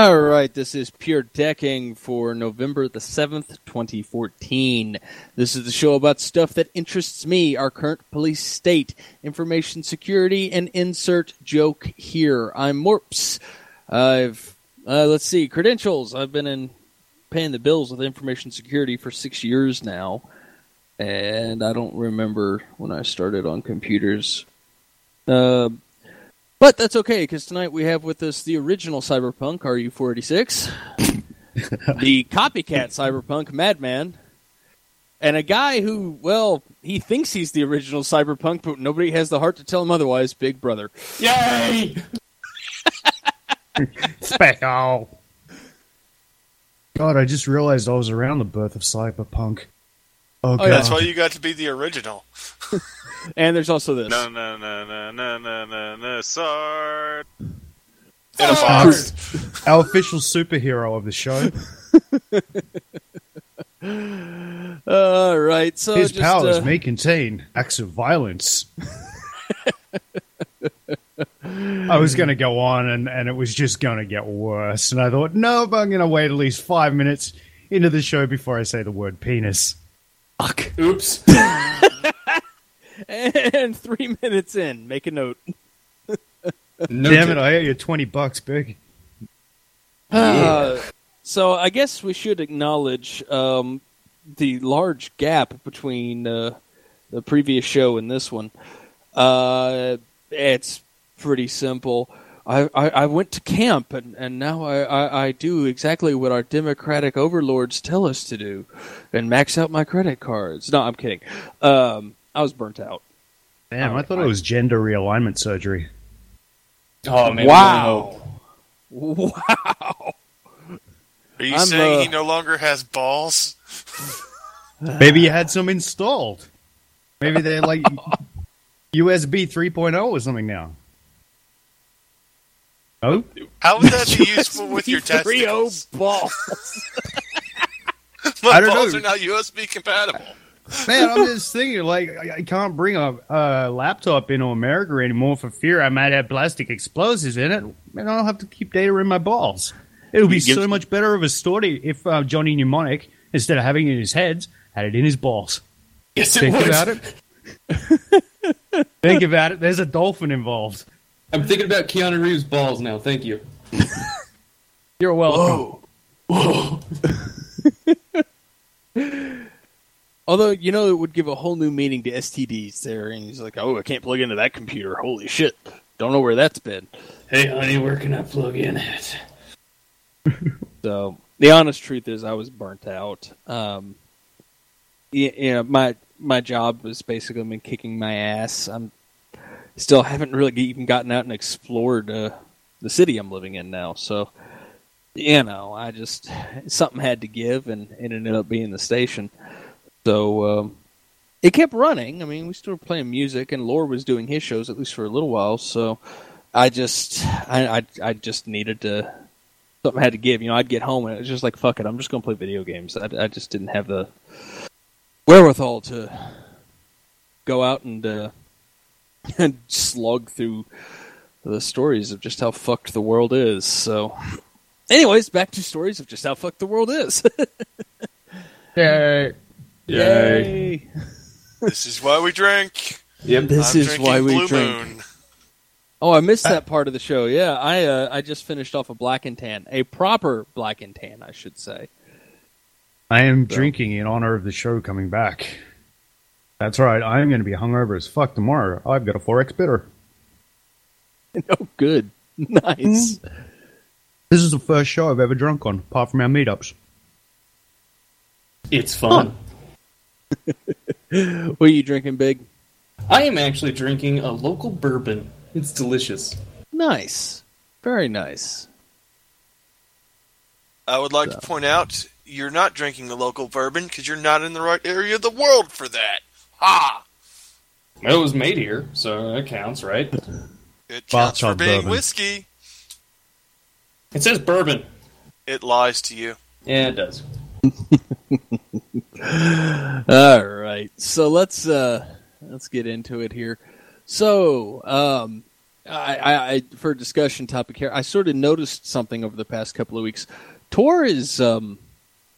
All right, this is Pure Decking for November the 7th, 2014. This is the show about stuff that interests me, our current police state, information security, and insert joke here. I'm Morpse. I've, uh, let's see, credentials. I've been in paying the bills with information security for six years now, and I don't remember when I started on computers. Uh, but that's okay, because tonight we have with us the original Cyberpunk, RU486, the copycat Cyberpunk, Maddman, and a guy who, well, he thinks he's the original Cyberpunk, but nobody has the heart to tell him otherwise, Big Brother. Yay! Speckle. God, I just realized I was around the birth of Cyberpunk. Oh, oh God. yeah. That's why you got to be the original. And there's also this. No, no, no, no, no, no, no, no, Sard. In a box. Our official superhero of the show. All right, so His just, powers uh, may contain acts of violence. I was going to go on, and, and it was just going to get worse. And I thought, no, I'm going to wait at least five minutes into the show before I say the word penis. Fuck. Oops. and three minutes in, make a note. No Damn it, I owe you 20 bucks, big. Uh, so I guess we should acknowledge um, the large gap between uh, the previous show and this one. Uh, it's pretty simple. I, I, I went to camp and, and now I, I, I do exactly what our democratic overlords tell us to do and max out my credit cards. No, I'm kidding. Um, I was burnt out. Damn, I thought it was gender realignment surgery. Oh man. Wow. Wow. Are you I'm, saying uh, he no longer has balls? Maybe you had some installed. Maybe they're like USB 3.0 or something now. Oh, How would that be useful with your V3O testicles? balls. My I don't balls know. are now USB compatible. Man, I'm just thinking, like, I, can't bring a, a laptop into America anymore for fear I might have plastic explosives in it. Man, I don't have to keep data in my balls. It would be so much better of a story if uh, Johnny Mnemonic, instead of having it in his head, had it in his balls. Yes, Think would. about it. Think about it. There's a dolphin involved. I'm thinking about Keanu Reeves' balls now. Thank you. You're welcome. Whoa. Although, you know, it would give a whole new meaning to STDs there. And he's like, oh, I can't plug into that computer. Holy shit. Don't know where that's been. Hey, honey, where can I plug in at? So, the honest truth is, I was burnt out. Um, y- you know, my, my job has basically been kicking my ass. I'm still haven't really even gotten out and explored uh, the city I'm living in now. So, you know, I just, something had to give, and it ended up being the station. So um, it kept running. I mean, we still were playing music, and Lore was doing his shows at least for a little while. So I just, I, I, I just needed to. Something I had to give. You know, I'd get home and it was just like, fuck it, I'm just going to play video games. I, I just didn't have the wherewithal to go out and uh, and slug through the stories of just how fucked the world is. So, anyways, back to stories of just how fucked the world is. Yay. Yay! This is why we drink. Yep. This I'm is why we Blue drink. Moon. Oh, I missed that part of the show. Yeah, I uh, I just finished off a black and tan, a proper black and tan, I should say. I am drinking in honor of the show coming back. That's right. I am going to be hungover as fuck tomorrow. I've got a 4X bitter. Oh, good, nice. This is the first show I've ever drunk on, apart from our meetups. It's fun. What are you drinking, Big? I am actually drinking a local bourbon. It's delicious. Nice, very nice. I would like to point out you're not drinking the local bourbon because you're not in the right area of the world for that. Ha! It was made here, so that counts, right? It counts for being bourbon. whiskey. It says bourbon. It lies to you. Yeah, it does. All right, so let's uh let's get into it here. So, um, I, I, for discussion topic here, I sort of noticed something over the past couple of weeks. Tor is um,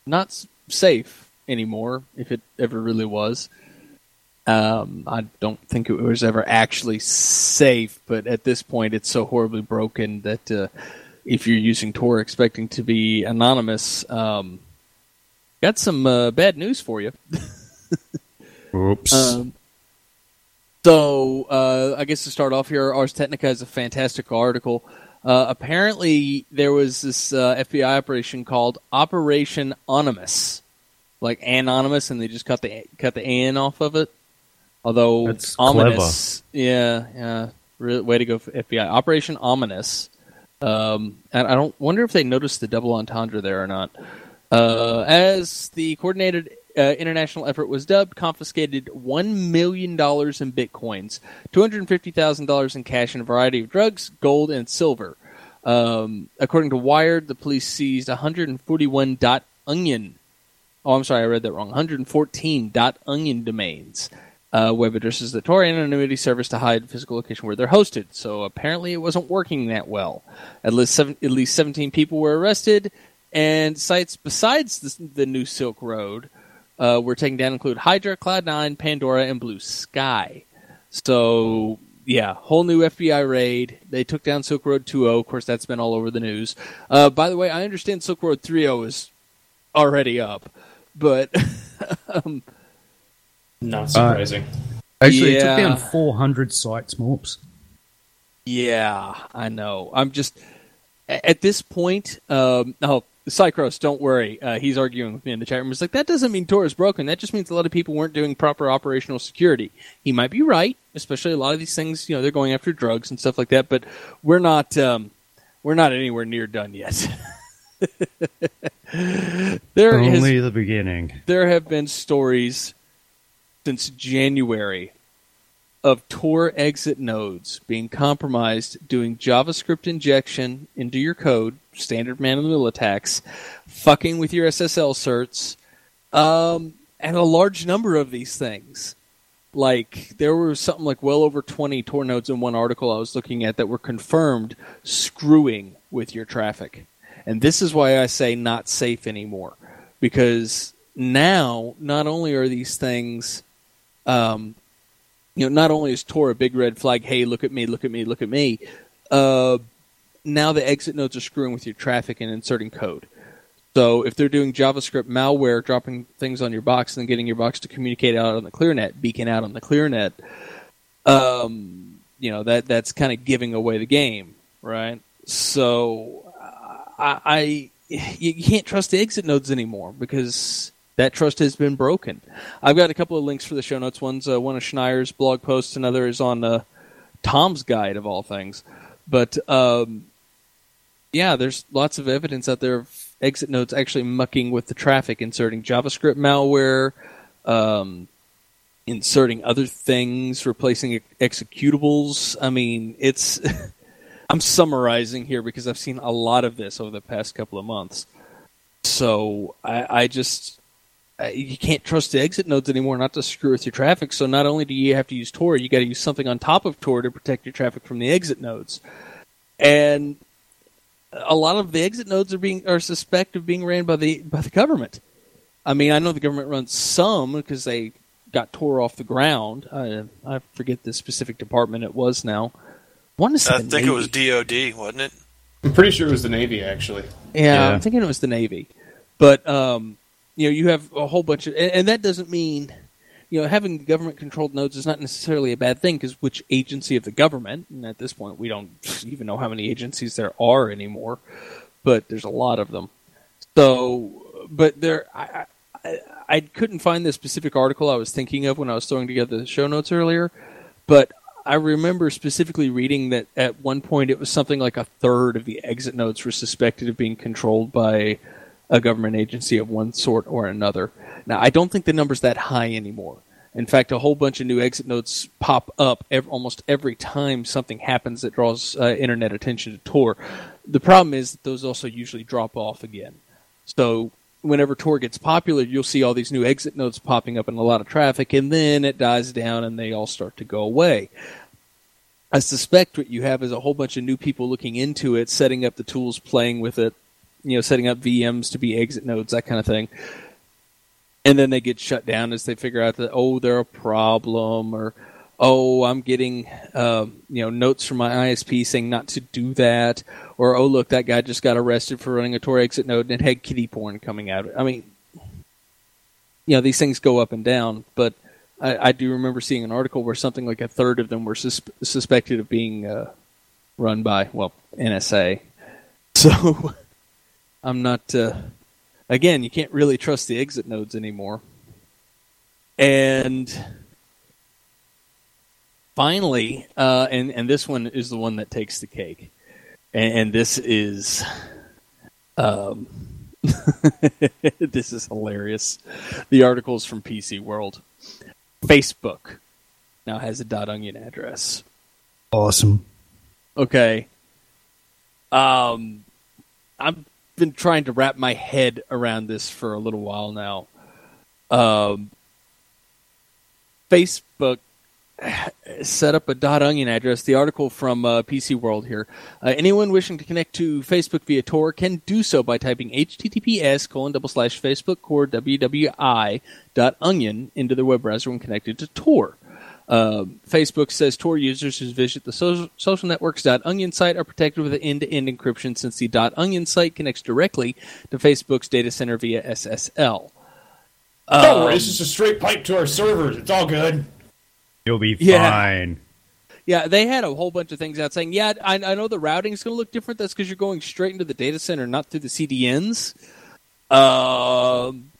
not safe anymore, if it ever really was. Um, I don't think it was ever actually safe, but at this point, it's so horribly broken that uh, if you're using Tor expecting to be anonymous, um, got some uh, bad news for you. Oops. Um, so, uh, I guess to start off here, Ars Technica has a fantastic article. Uh, apparently, there was this uh, FBI operation called Operation Anonymous, like anonymous, and they just cut the cut the N off of it. Although That's ominous, yeah, yeah, re- way to go, for FBI Operation Ominous. Um, and I don't wonder if they noticed the double entendre there or not. Uh, as the coordinated uh, international effort was dubbed, confiscated $1 million in bitcoins, $250,000 in cash, and a variety of drugs, gold, and silver. Um, according to Wired, the police seized 141 dot .onion. Oh, I'm sorry, I read that wrong. 114 dot .onion domains, uh, web addresses that Tor anonymity service to hide physical location where they're hosted. So apparently, it wasn't working that well. At least seven, at least 17 people were arrested, and sites besides the, the new Silk Road uh, were taken down include Hydra, Cloud9, Pandora, and Blue Sky. So, yeah, whole new FBI raid. They took down Silk Road 2.0. Of course, that's been all over the news. Uh, by the way, I understand Silk Road 3.0 is already up, but um, Not surprising. Actually, it took down 400 sites, Morpse. Yeah, I know. I'm just at this point. Um, oh, Cycros, don't worry. Uh, he's arguing with me in the chat room. He's like, that doesn't mean Tor is broken. That just means a lot of people weren't doing proper operational security. He might be right, especially a lot of these things. You know, they're going after drugs and stuff like that. But we're not. Um, we're not anywhere near done yet. there is Only the beginning. there have been stories since January of Tor exit nodes being compromised doing JavaScript injection into your code, standard man in the middle attacks, fucking with your SSL certs, um, and a large number of these things. Like there were something like well over twenty Tor nodes in one article I was looking at that were confirmed screwing with your traffic. And this is why I say not safe anymore. Because now, not only are these things, um, you know, not only is Tor a big red flag, hey, look at me, look at me, look at me, uh, now the exit nodes are screwing with your traffic and inserting code. So if they're doing JavaScript malware, dropping things on your box and then getting your box to communicate out on the ClearNet, beacon out on the ClearNet, um, you know that that's kind of giving away the game, right? So I, I you can't trust the exit nodes anymore because that trust has been broken. I've got a couple of links for the show notes. One's uh, one of Schneier's blog posts, another is on uh, Tom's guide of all things. But um, yeah, there's lots of evidence out there of exit nodes actually mucking with the traffic, inserting JavaScript malware, um, inserting other things, replacing executables. I mean, it's. I'm summarizing here because I've seen a lot of this over the past couple of months. So I, I just you can't trust the exit nodes anymore not to screw with your traffic. So not only do you have to use Tor, you got to use something on top of Tor to protect your traffic from the exit nodes. And a lot of the exit nodes are being are suspect of being ran by the by the government. I mean, I know the government runs some because they got Tor off the ground. I, I forget the specific department it was now. One is I think it was DOD, wasn't it? I'm pretty sure it was the Navy, actually. Yeah, Yeah. I'm thinking it was the Navy, but um, you know, you have a whole bunch of, and, and that doesn't mean, you know, having government-controlled nodes is not necessarily a bad thing because which agency of the government, and at this point we don't even know how many agencies there are anymore, but there's a lot of them. So, but there, I, I, I couldn't find the specific article I was thinking of when I was throwing together the show notes earlier, but I remember specifically reading that at one point it was something like a third of the exit nodes were suspected of being controlled by a government agency of one sort or another. Now, I don't think the number's that high anymore. In fact, a whole bunch of new exit nodes pop up ev- almost every time something happens that draws uh, internet attention to Tor. The problem is that those also usually drop off again. So whenever Tor gets popular, you'll see all these new exit nodes popping up in a lot of traffic, and then it dies down and they all start to go away. I suspect what you have is a whole bunch of new people looking into it, setting up the tools, playing with it, you know, setting up VMs to be exit nodes, that kind of thing. And then they get shut down as they figure out that oh, they're a problem, or oh, I'm getting uh, you know notes from my ISP saying not to do that, or oh, look, that guy just got arrested for running a Tor exit node and it had kitty porn coming out. Of it. I mean, you know, these things go up and down, but I, I do remember seeing an article where something like a third of them were sus- suspected of being uh, run by well NSA. So I'm not. Uh, again, you can't really trust the exit nodes anymore. And finally, uh, and and this one is the one that takes the cake, and, and this is, um, this is hilarious. The article is from PC World. Facebook now has a dot .onion address. Awesome. Okay. Um, I've been trying to wrap my head around this for a little while now. Um, Facebook set up a dot .onion address. The article from uh, PC World here. Uh, anyone wishing to connect to Facebook via Tor can do so by typing https colon double slash Facebook core wwi dot onion into their web browser when connected to Tor. Uh, Facebook says Tor users who visit the social, social networks.onion site are protected with end-to-end encryption since the .onion site connects directly to Facebook's data center via SSL. Don't Um, worry, it's just a straight pipe to our servers. It's all good. You'll be Yeah. fine. Yeah, they had a whole bunch of things out saying, yeah, I, I know the routing is going to look different. That's because you're going straight into the data center, not through the CDNs. Um,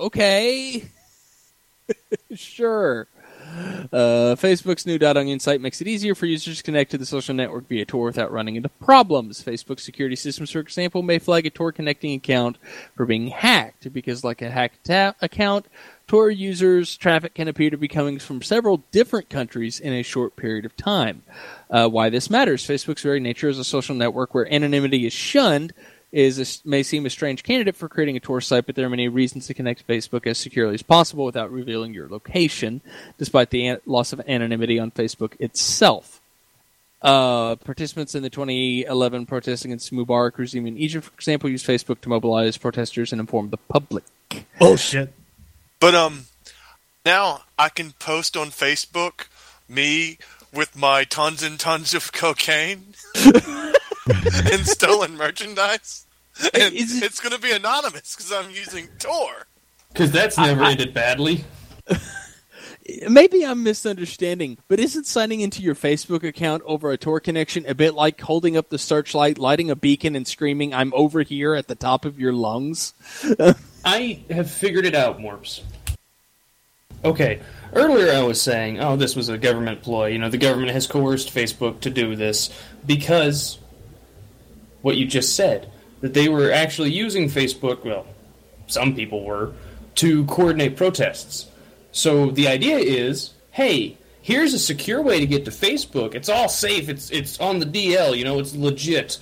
okay, sure. Uh, Facebook's new .onion site makes it easier for users to connect to the social network via Tor without running into problems. Facebook security systems, for example, may flag a Tor connecting account for being hacked because, like a hacked ta- account, Tor users' traffic can appear to be coming from several different countries in a short period of time. Uh, why this matters? Facebook's very nature as a social network where anonymity is shunned is a, may seem a strange candidate for creating a Tor site, but there are many reasons to connect Facebook as securely as possible without revealing your location, despite the an- loss of anonymity on Facebook itself. Uh, participants in the 2011 protests against Mubarak regime in Egypt, for example, used Facebook to mobilize protesters and inform the public. Bullshit. But um, now I can post on Facebook me with my tons and tons of cocaine and stolen merchandise, and it- it's going to be anonymous because I'm using Tor. Because that's never ended badly. Maybe I'm misunderstanding, but isn't signing into your Facebook account over a Tor connection a bit like holding up the searchlight, lighting a beacon, and screaming, I'm over here at the top of your lungs? I have figured it out, Morpse. Okay, earlier I was saying, oh, this was a government ploy. You know, the government has coerced Facebook to do this because what you just said, that they were actually using Facebook, well, some people were, to coordinate protests. So the idea is, hey, here's a secure way to get to Facebook. It's all safe. It's it's on the DL. You know, it's legit.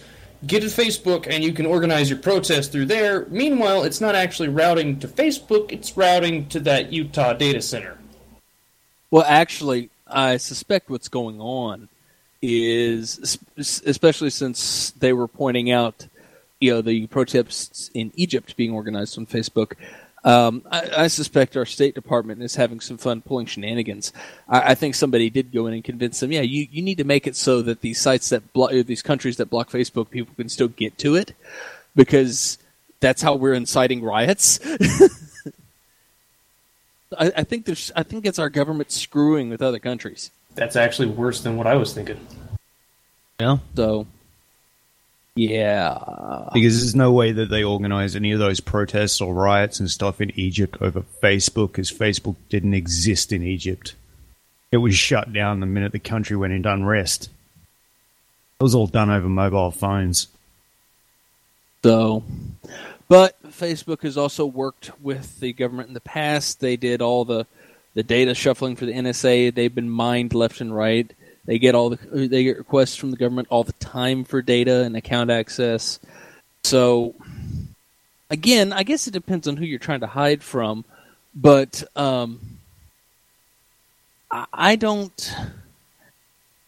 Get to Facebook and you can organize your protest through there. Meanwhile, it's not actually routing to Facebook. It's routing to that Utah data center. Well, actually, I suspect what's going on is, especially since they were pointing out, you know, the protests in Egypt being organized on Facebook. Um, I, I suspect our State Department is having some fun pulling shenanigans. I, I think somebody did go in and convince them, yeah, you, you need to make it so that these sites that block, these countries that block Facebook, people can still get to it, because that's how we're inciting riots. I, I think there's, I think it's our government screwing with other countries. That's actually worse than what I was thinking. Yeah. So, yeah, Because there's no way that they organize any of those protests or riots and stuff in Egypt over Facebook, because Facebook didn't exist in Egypt. It was shut down the minute the country went into unrest. It was all done over mobile phones. so, but Facebook has also worked with the government in the past. They did all the the data shuffling for the NSA. They've been mined left and right. They get all the they get requests from the government all the time for data and account access. So, again, I guess it depends on who you're trying to hide from, but um, I, I don't.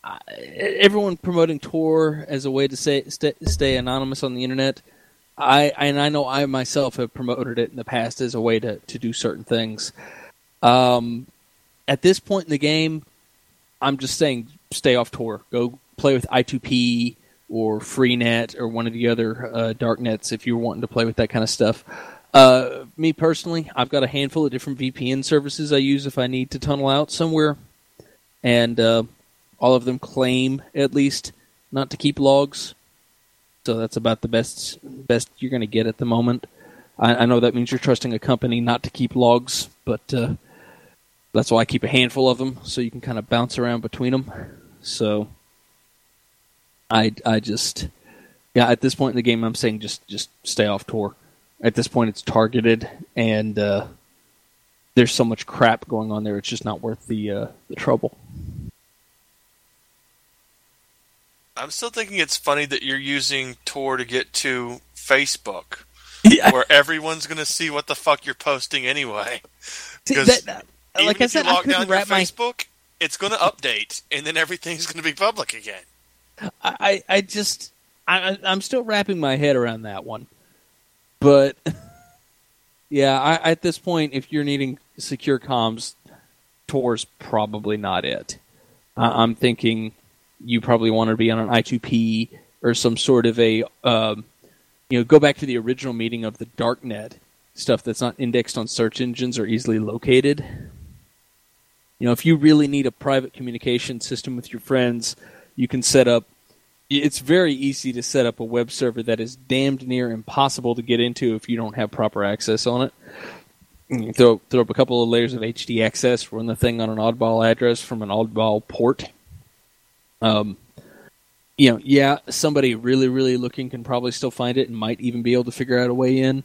I, everyone promoting Tor as a way to say, stay, stay anonymous on the internet. I and I know I myself have promoted it in the past as a way to, to do certain things. Um, at this point in the game, I'm just saying stay off Tor. Go play with I2P or Freenet or one of the other uh, dark nets if you're wanting to play with that kind of stuff. Uh, me personally, I've got a handful of different VPN services I use if I need to tunnel out somewhere, and uh, all of them claim at least not to keep logs. So that's about the best best you're going to get at the moment. I, I, know that means you're trusting a company not to keep logs, but uh, that's why I keep a handful of them so you can kind of bounce around between them. So I I just yeah at this point in the game I'm saying just just stay off Tor. At this point it's targeted and uh, there's so much crap going on there it's just not worth the uh, the trouble. I'm still thinking it's funny that you're using Tor to get to Facebook, yeah. where everyone's going to see what the fuck you're posting anyway. Because that, like I said, you log I down your my... Facebook, it's going to update, and then everything's going to be public again. I, I just, I, I'm still wrapping my head around that one, but yeah, I, at this point, if you're needing secure comms, Tor's probably not it. I'm thinking you probably want to be on an I2P or some sort of a, um, you know, go back to the original meaning of the darknet stuff that's not indexed on search engines or easily located. You know, if you really need a private communication system with your friends, you can set up. It's very easy to set up a web server that is damned near impossible to get into if you don't have proper access on it. You throw throw up a couple of layers of htaccess, run the thing on an oddball address from an oddball port, um, you know, yeah, somebody really, really looking can probably still find it and might even be able to figure out a way in.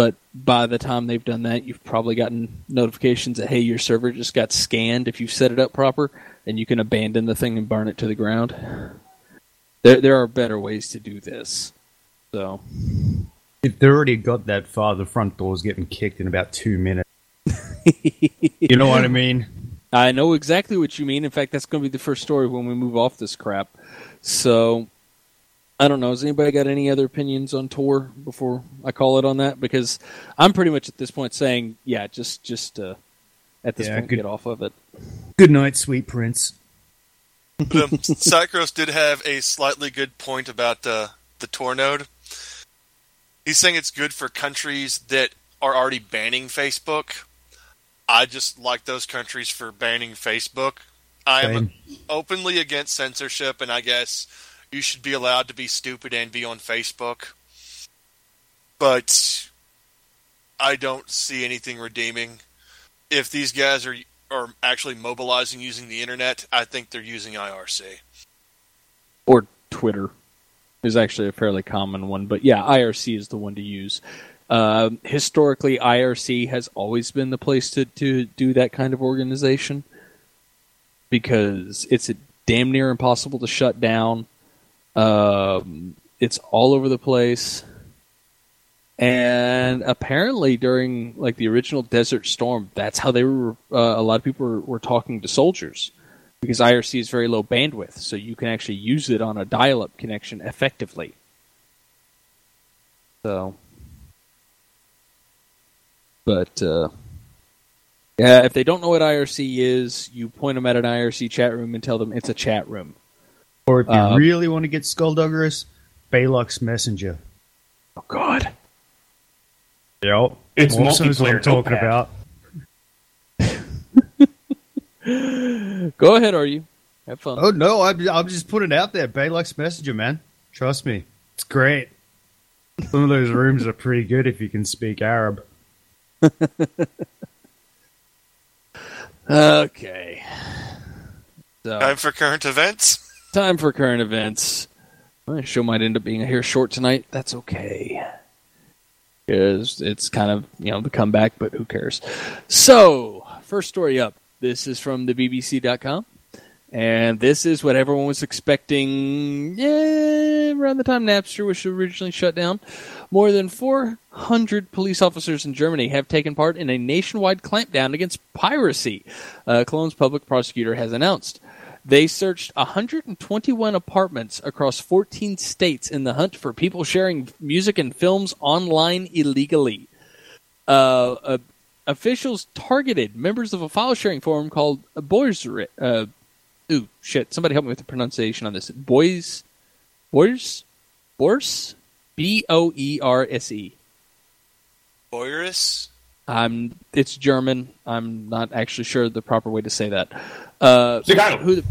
But by the time they've done that, you've probably gotten notifications that hey, your server just got scanned. If you've set it up proper, and you can abandon the thing and burn it to the ground. There, there are better ways to do this. So, if they already got that far, the front door's getting kicked in about two minutes. you know what I mean? I know exactly what you mean. In fact, that's going to be the first story when we move off this crap. So, I don't know. Has anybody got any other opinions on Tor before I call it on that? Because I'm pretty much at this point saying, yeah, just just uh, at this yeah, point, good, get off of it. Good night, sweet prince. the Cycros did have a slightly good point about uh, the Tor node. He's saying it's good for countries that are already banning Facebook I just like those countries for banning Facebook. I am openly against censorship, and I guess you should be allowed to be stupid and be on Facebook. But I don't see anything redeeming. If these guys are are actually mobilizing using the internet, I think they're using IRC or Twitter is actually a fairly common one. But yeah, IRC is the one to use. Uh, historically, IRC has always been the place to, to do that kind of organization because it's damn near impossible to shut down. Um, it's all over the place. And apparently, during like the original Desert Storm, that's how they were. Uh, a lot of people were, were talking to soldiers because IRC is very low bandwidth, so you can actually use it on a dial-up connection effectively. So but uh, yeah, if they don't know what IRC is, you point them at an IRC chat room and tell them it's a chat room. Or if you um, really want to get skullduggerous, Baylox Messenger. Oh God. Yep. It's also what I'm talking about. Go ahead, are you? Have fun. Oh no, I'm, I'm just putting it out there. Baylox Messenger, man. Trust me, it's great. Some of those rooms are pretty good if you can speak Arab. okay. So, time for current events. Time for current events. My show might end up being here short tonight. That's okay. Because it's kind of, you know, the comeback, but who cares? So, first story up. This is from the BBC.com. And this is what everyone was expecting around the time Napster was originally shut down. More than 400 police officers in Germany have taken part in a nationwide clampdown against piracy, uh, Cologne's public prosecutor has announced. They searched 121 apartments across 14 states in the hunt for people sharing music and films online illegally. Uh, uh, officials targeted members of a file sharing forum called Boys. Uh, ooh, shit! Somebody help me with the pronunciation on this. Boys, Boys, Boers, B O E R S E. Boyrus? I'm. It's German. I'm not actually sure the proper way to say that. Uh, Zagano. who? The,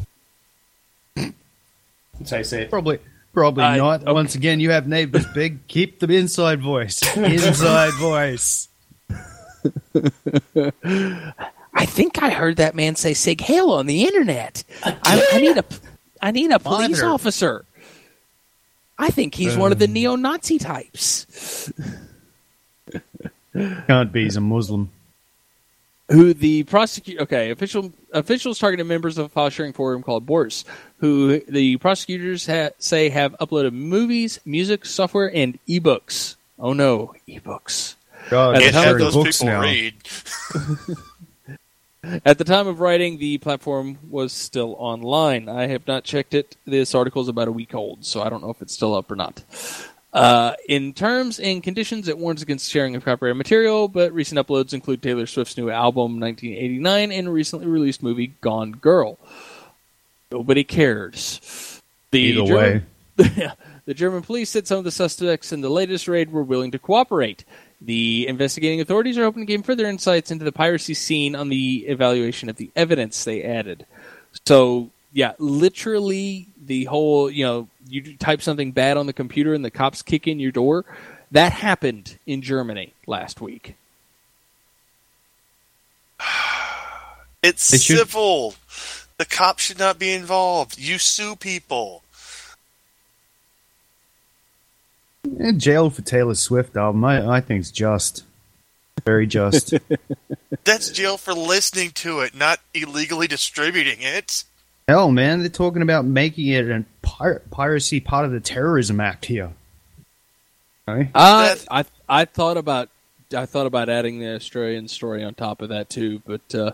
That's how you say it. Probably, probably Uh, not. okay. Once again, you have neighbors big. Keep the inside voice. Inside voice. I think I heard that man say "Sieg Heil" on the internet. I, I need a. I need a police Monitor. officer. I think he's one of the neo-Nazi types. Can't be. He's a Muslim. who the prosecute okay official officials targeted members of a file sharing forum called Boris, who the prosecutors ha- say have uploaded movies, music, software, and ebooks. Oh no, ebooks! God, At the Can't time have of those books people now. read. At the time of writing, the platform was still online. I have not checked it. This article is about a week old, so I don't know if it's still up or not. Uh, in terms and conditions, it warns against sharing of copyrighted material, but recent uploads include Taylor Swift's new album, 1989, and recently released movie, Gone Girl. Nobody cares. The Either German- way. the German police said some of the suspects in the latest raid were willing to cooperate. The investigating authorities are hoping to gain further insights into the piracy scene on the evaluation of the evidence they added. So, yeah, literally the whole, you know, you type something bad on the computer and the cops kick in your door. That happened in Germany last week. It's They should- civil. The cops should not be involved. You sue people. Eh, jail for Taylor Swift album. I, I think it's just. Very just. That's jail for listening to it, not illegally distributing it. Hell, man, they're talking about making it a pir- piracy part of the terrorism act here. Okay. I, I I thought about I thought about adding the Australian story on top of that too, but uh,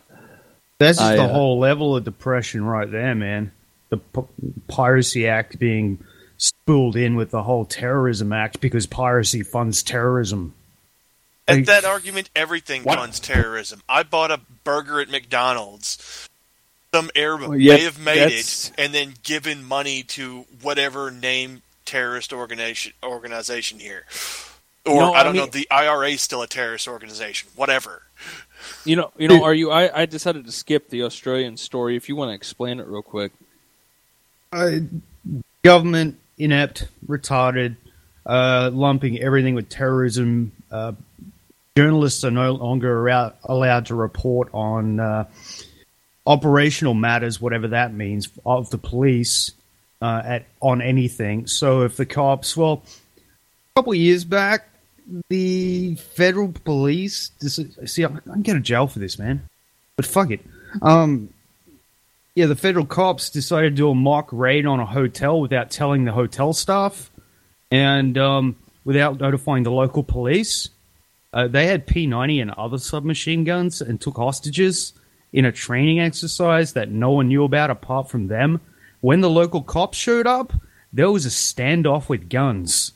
That's just I, the uh, whole level of depression right there, man. The P- Piracy Act being spooled in with the whole Terrorism Act because piracy funds terrorism. At that argument, everything What? funds terrorism. I bought a burger at McDonald's. Some Arab Well, yeah, may have made it and then given money to whatever name terrorist organization organization here. Or No, I I don't know, mean- the IRA is still a terrorist organization. Whatever. you know you know are you I, I decided to skip the Australian story. If you want to explain it real quick, Uh, government inept, retarded, uh, lumping everything with terrorism. Uh, journalists are no longer arou- allowed to report on uh, operational matters, whatever that means, of the police uh, at on anything. So if the cops, well, a couple years back, the federal police. This, see, I'm going to jail for this, man. But fuck it. Um, yeah, the federal cops decided to do a mock raid on a hotel without telling the hotel staff and um, without notifying the local police. Uh, they had P90 and other submachine guns and took hostages in a training exercise that no one knew about apart from them. When the local cops showed up, there was a standoff with guns.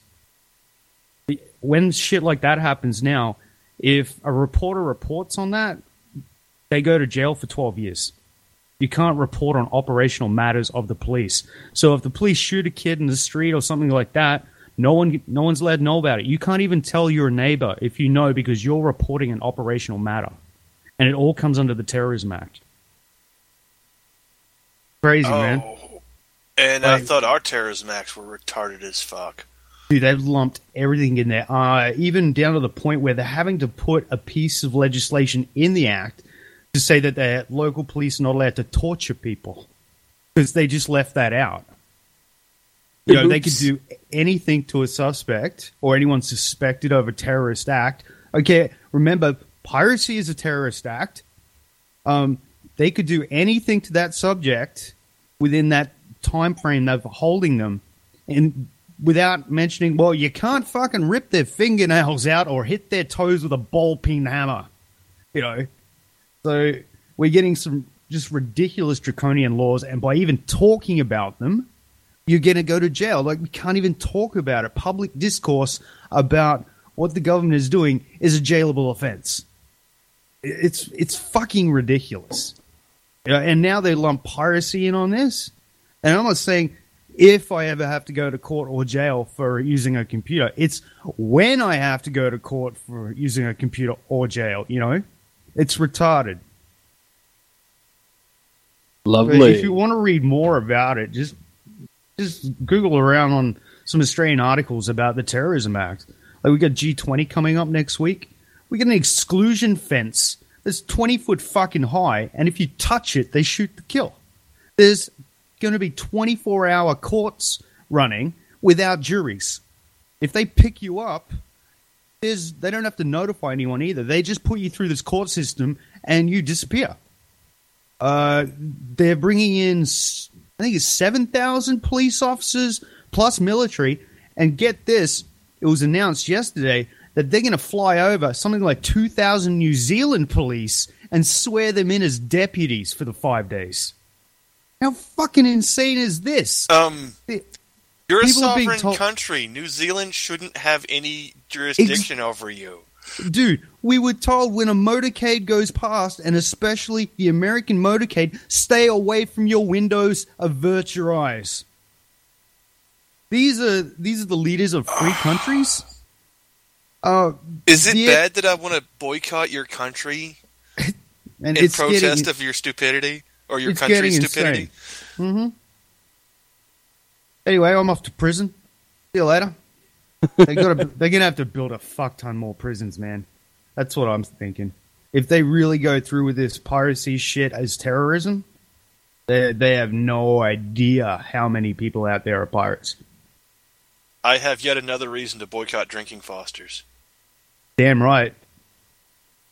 When shit like that happens now, if a reporter reports on that, they go to jail for 12 years. You can't report on operational matters of the police. So if the police shoot a kid in the street or something like that, no one no one's to know about it. You can't even tell your neighbor if you know because you're reporting an operational matter. And it all comes under the Terrorism Act. Crazy, man. Oh. And I thought our terrorism acts were retarded as fuck. Dude, they've lumped everything in there, uh, even down to the point where they're having to put a piece of legislation in the act to say that the local police are not allowed to torture people because they just left that out. You know, they could do anything to a suspect or anyone suspected of a terrorist act. Okay, remember, piracy is a terrorist act. Um, they could do anything to that subject within that time frame of holding them, and without mentioning, well, you can't fucking rip their fingernails out or hit their toes with a ball peen hammer. You know, so we're getting some just ridiculous draconian laws, and by even talking about them, you're going to go to jail. Like, we can't even talk about it. Public discourse about what the government is doing is a jailable offense. It's it's fucking ridiculous. And now they lump piracy in on this. And I'm not saying if I ever have to go to court or jail for using a computer. It's when I have to go to court for using a computer or jail, you know? It's retarded. But Lovely. if you want to read more about it, just just Google around on some Australian articles about the Terrorism Act. Like we got G20 coming up next week. We get an exclusion fence that's 20 foot fucking high, and if you touch it, they shoot to kill. There's going to be 24 hour courts running without juries. If they pick you up, there's they don't have to notify anyone either. They just put you through this court system and you disappear. Uh, they're bringing in, I think it's 7,000 police officers plus military. And get this, it was announced yesterday that they're going to fly over something like 2,000 New Zealand police and swear them in as deputies for the five days. How fucking insane is this? Um, you're a People being sovereign told- country. New Zealand shouldn't have any jurisdiction over you. Dude, we were told when a motorcade goes past, and especially the American motorcade, stay away from your windows, avert your eyes. These are these are the leaders of free countries. Uh, Is it Yeah. bad that I want to boycott your country and in it's protest getting, of your stupidity or your country's getting stupidity? insane. Anyway, I'm off to prison. See you later. they got to. They're gonna have to build a fuck ton more prisons, man. That's what I'm thinking. If they really go through with this piracy shit as terrorism, they they have no idea how many people out there are pirates. I have yet another reason to boycott drinking Fosters. Damn right. I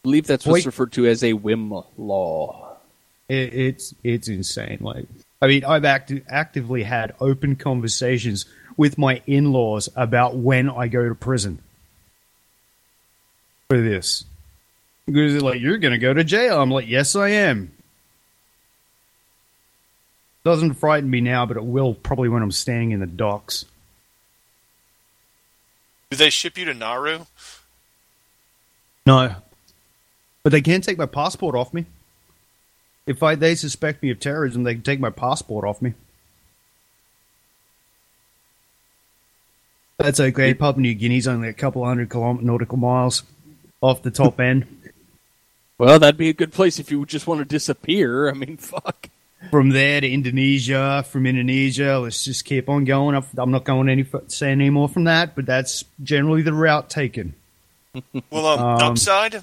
believe that's what's Wait. referred to as a whim law. It, it's it's insane. Like, I mean, I've acti- actively had open conversations with my in-laws about when I go to prison for this. Because they're like, "You're going to go to jail." I'm like, "Yes, I am." Doesn't frighten me now, but it will probably when I'm standing in the docks. Do they ship you to Nauru? No, but they can take my passport off me. If I, they suspect me of terrorism, they can take my passport off me. That's okay. Papua New Guinea's only a couple hundred kilom- nautical miles off the top end. Well, that'd be a good place if you just want to disappear. I mean, fuck. From there to Indonesia, from Indonesia, let's just keep on going. I'm not going any say any more from that, but that's generally the route taken. Well, um, Um, upside,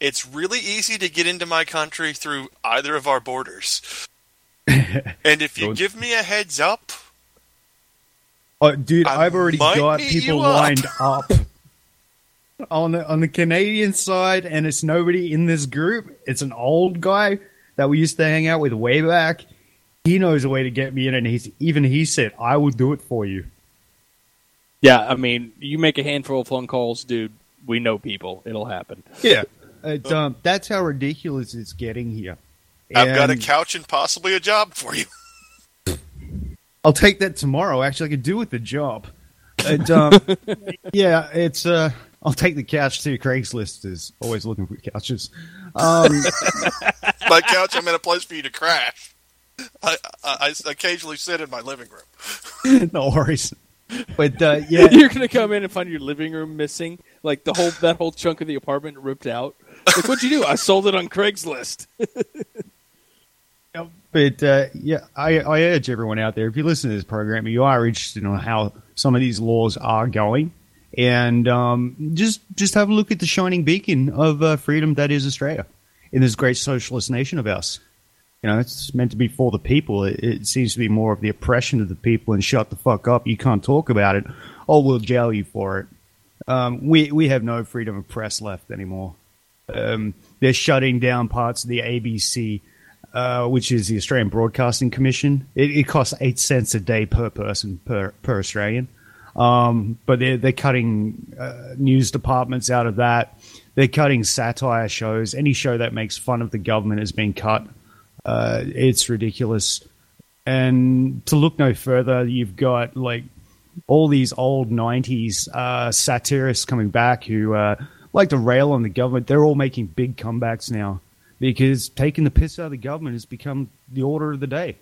it's really easy to get into my country through either of our borders. and if you give me a heads up, Oh, dude, I I've already got people up. lined up on the on the Canadian side, and it's nobody in this group. It's an old guy that we used to hang out with way back. He knows a way to get me in, and he's even he said, "I will do it for you." Yeah, I mean, you make a handful of phone calls, dude. We know people. It'll happen. Yeah, it, um, that's how ridiculous it's getting here. I've got a couch and possibly a job for you. I'll take that tomorrow. Actually, I could do with the job. And, um, yeah, it's. Uh, I'll take the couch too. Craigslist is always looking for couches. Um, my couch, I'm in a place for you to crash. I, I, I occasionally sit in my living room. no worries. But uh, yeah, You're gonna come in and find your living room missing, like the whole that whole chunk of the apartment ripped out. Like, what'd you do? I sold it on Craigslist. but uh, yeah, I, I urge everyone out there if you listen to this program, you are interested in how some of these laws are going, and um, just just have a look at the shining beacon of uh, freedom that is Australia in this great socialist nation of ours. You know, it's meant to be for the people. It, it seems to be more of the oppression of the people and shut the fuck up. You can't talk about it. Oh, we'll jail you for it. Um, we we have no freedom of press left anymore. Um, they're shutting down parts of the ABC, uh, which is the Australian Broadcasting Commission. It, it costs eight cents a day per person per per Australian. Um, but they're they're cutting uh, news departments out of that. They're cutting satire shows. Any show that makes fun of the government is being cut. Uh, it's ridiculous. And to look no further, you've got like all these old 90s uh, satirists coming back who uh, like to rail on the government. They're all making big comebacks now because taking the piss out of the government has become the order of the day.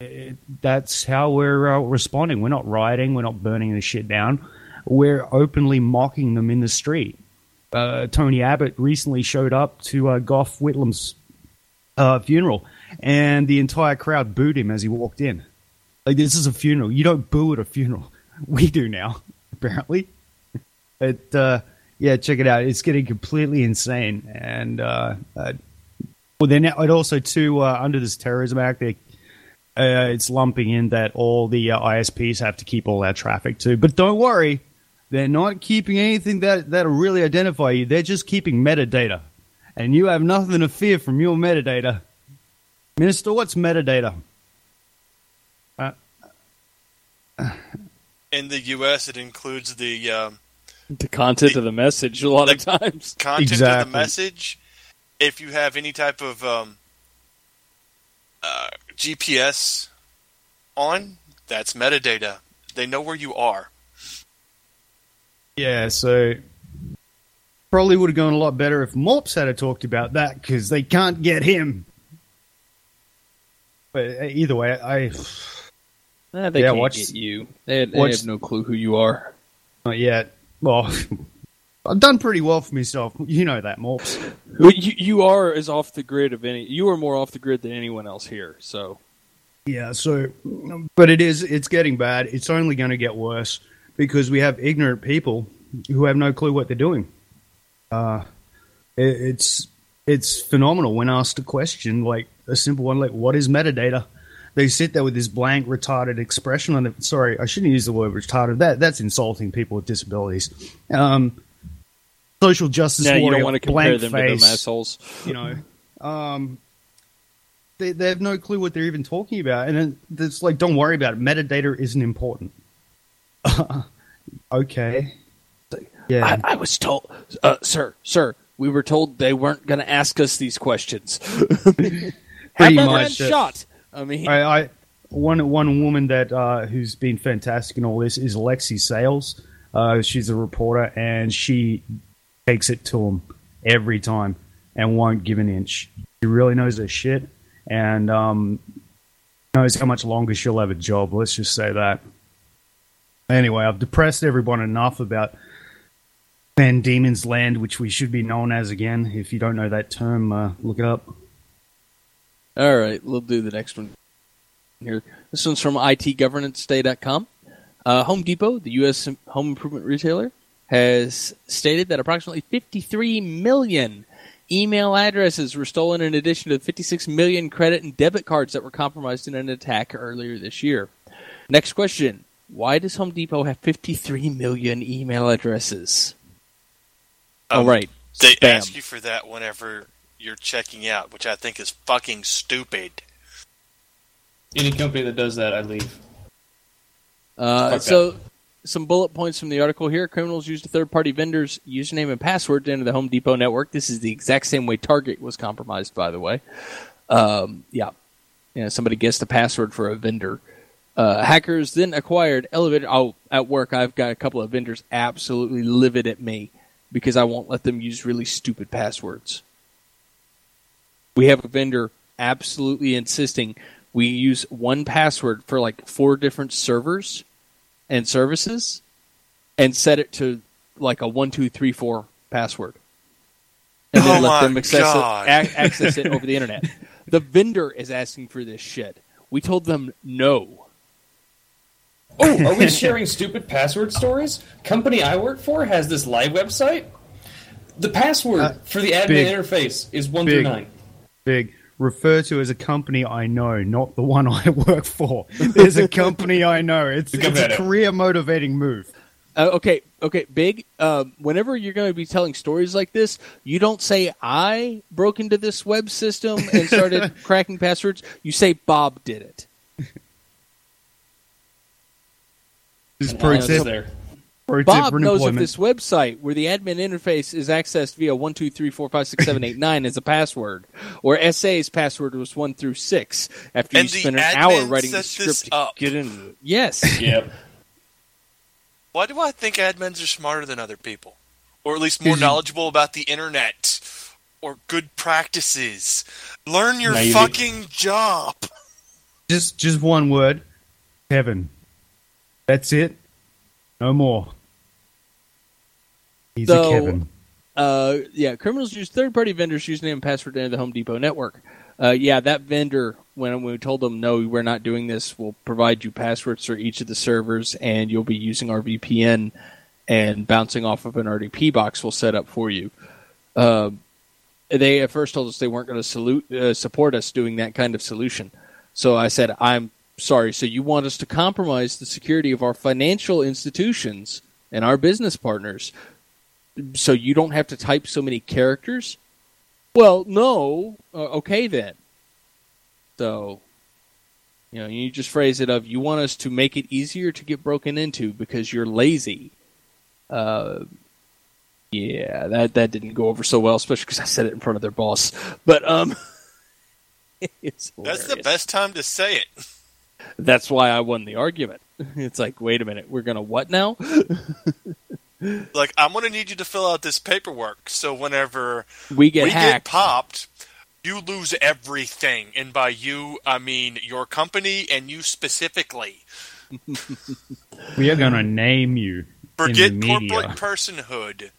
It, that's how we're uh, responding. We're not rioting, we're not burning the shit down. We're openly mocking them in the street. Uh, Tony Abbott recently showed up to uh, Gough Whitlam's uh, funeral, and the entire crowd booed him as he walked in. Like this is a funeral. You don't boo at a funeral. We do now, apparently. But uh, yeah, check it out. It's getting completely insane, and uh, uh, well, then it also too uh, under this terrorism act, they, uh, it's lumping in that all the uh, ISPs have to keep all that traffic too. But don't worry, they're not keeping anything that that'll really identify you. They're just keeping metadata, and you have nothing to fear from your metadata. Minister, what's metadata? In the U.S., it includes the um, The content The- of the message a lot of times. content of the message. If you have any type of um, uh, GPS on, that's metadata. They know where you are. Yeah, so probably would have gone a lot better if Morpse had talked about that because they can't get him. But uh, either way, I Eh, they Yeah, can't watch- get you. They, they watch- have no clue who you are. not yet. Well, I've done pretty well for myself. You know that, Morpse. You, you are as off the grid of any. You are more off the grid than anyone else here. So Yeah, so, but it is, it's getting bad. It's only going to get worse because we have ignorant people who have no clue what they're doing. Uh, it, it's, it's phenomenal when asked a question, like a simple one, like, what is metadata? They sit there with this blank, retarded expression on it. Sorry, I shouldn't use the word retarded. That that's insulting people with disabilities. Um, social justice yeah, you don't want to compare blank them face to them assholes. you know, um, they they have no clue what they're even talking about, and then it's like, don't worry about it. Metadata isn't important. okay. Yeah. I, I was told, uh, sir, sir, we were told they weren't going to ask us these questions. Have Pretty man much. uh, shot. I mean, I, I one one woman that uh, who's been fantastic in all this is Leigh Sales. Uh, she's a reporter, and she takes it to him every time and won't give an inch. She really knows her shit, and um, knows how much longer she'll have a job. Let's just say that. Anyway, I've depressed everyone enough about Van Diemen's Land, which we should be known as again. If you don't know that term, uh, look it up. All right, we'll do the next one here. This one's from itgovernanceday.com. Uh, Home Depot, the U.S. home improvement retailer, has stated that approximately 53 million email addresses were stolen in addition to 56 million credit and debit cards that were compromised in an attack earlier this year. Next question. Why does Home Depot have 53 million email addresses? All Um, right. They spam. ask you for that whenever you're checking out, which I think is fucking stupid. Any company that does that, I leave. Uh, Fuck so, some bullet points from the article here. Criminals used a third party vendor's username and password to enter the Home Depot network. This is the exact same way Target was compromised, by the way. Um, yeah. You know, somebody guessed the password for a vendor. Uh, hackers then acquired elevator. Oh, at work, I've got a couple of vendors absolutely livid at me because I won't let them use really stupid passwords. We have a vendor absolutely insisting we use one password for like four different servers and services and set it to like a one two three four password. And then Oh let them access it, access it over the internet. The vendor is asking for this shit. We told them no Oh, are we sharing stupid password stories? Company I work for has this live website. The password Uh, for the admin big. interface is one through Big. nine. big refer to as a company I know, not the one I work for. There's a company I know. It's, it's a career motivating move. Uh, okay, okay, big. Um, whenever you're going to be telling stories like this, you don't say I broke into this web system and started cracking passwords. You say Bob did it. This Why is protest, there? Pro tip Bob for knows if employment. this website where the admin interface is accessed via one two three four five six seven eight nine is a password, or SA's password was one through six. After And you the spend an hour writing the this script to up. get into it. Yes, Yep. Why do I think admins are smarter than other people? Or at least more 'Cause you- knowledgeable about the internet? Or good practices? Learn your Maybe. fucking job! Just just one word, Kevin. That's it. No more. He's So- a Kevin. uh, yeah. Criminals use third-party vendors' username and password to enter the Home Depot network. Uh, yeah, that vendor. When we told them no, we're not doing this, we'll provide you passwords for each of the servers, and you'll be using our VPN and bouncing off of an RDP box we'll set up for you. Uh, they at first told us they weren't going to salute uh, support us doing that kind of solution. So I said, "I'm sorry. So you want us to compromise the security of our financial institutions and our business partners, so you don't have to type so many characters?" Well, no. Uh, okay then. So, you know, you just phrase it of you want us to make it easier to get broken into because you're lazy. Uh, yeah, that that didn't go over so well, especially because I said it in front of their boss. But um, it's That's the best time to say it. That's why I won the argument. It's like, wait a minute, we're gonna what now? Like, I'm going to need you to fill out this paperwork so whenever We get we hacked. get popped, you lose everything. And by you, I mean your company and you specifically. We are going to name you. Forget in the media. corporate personhood.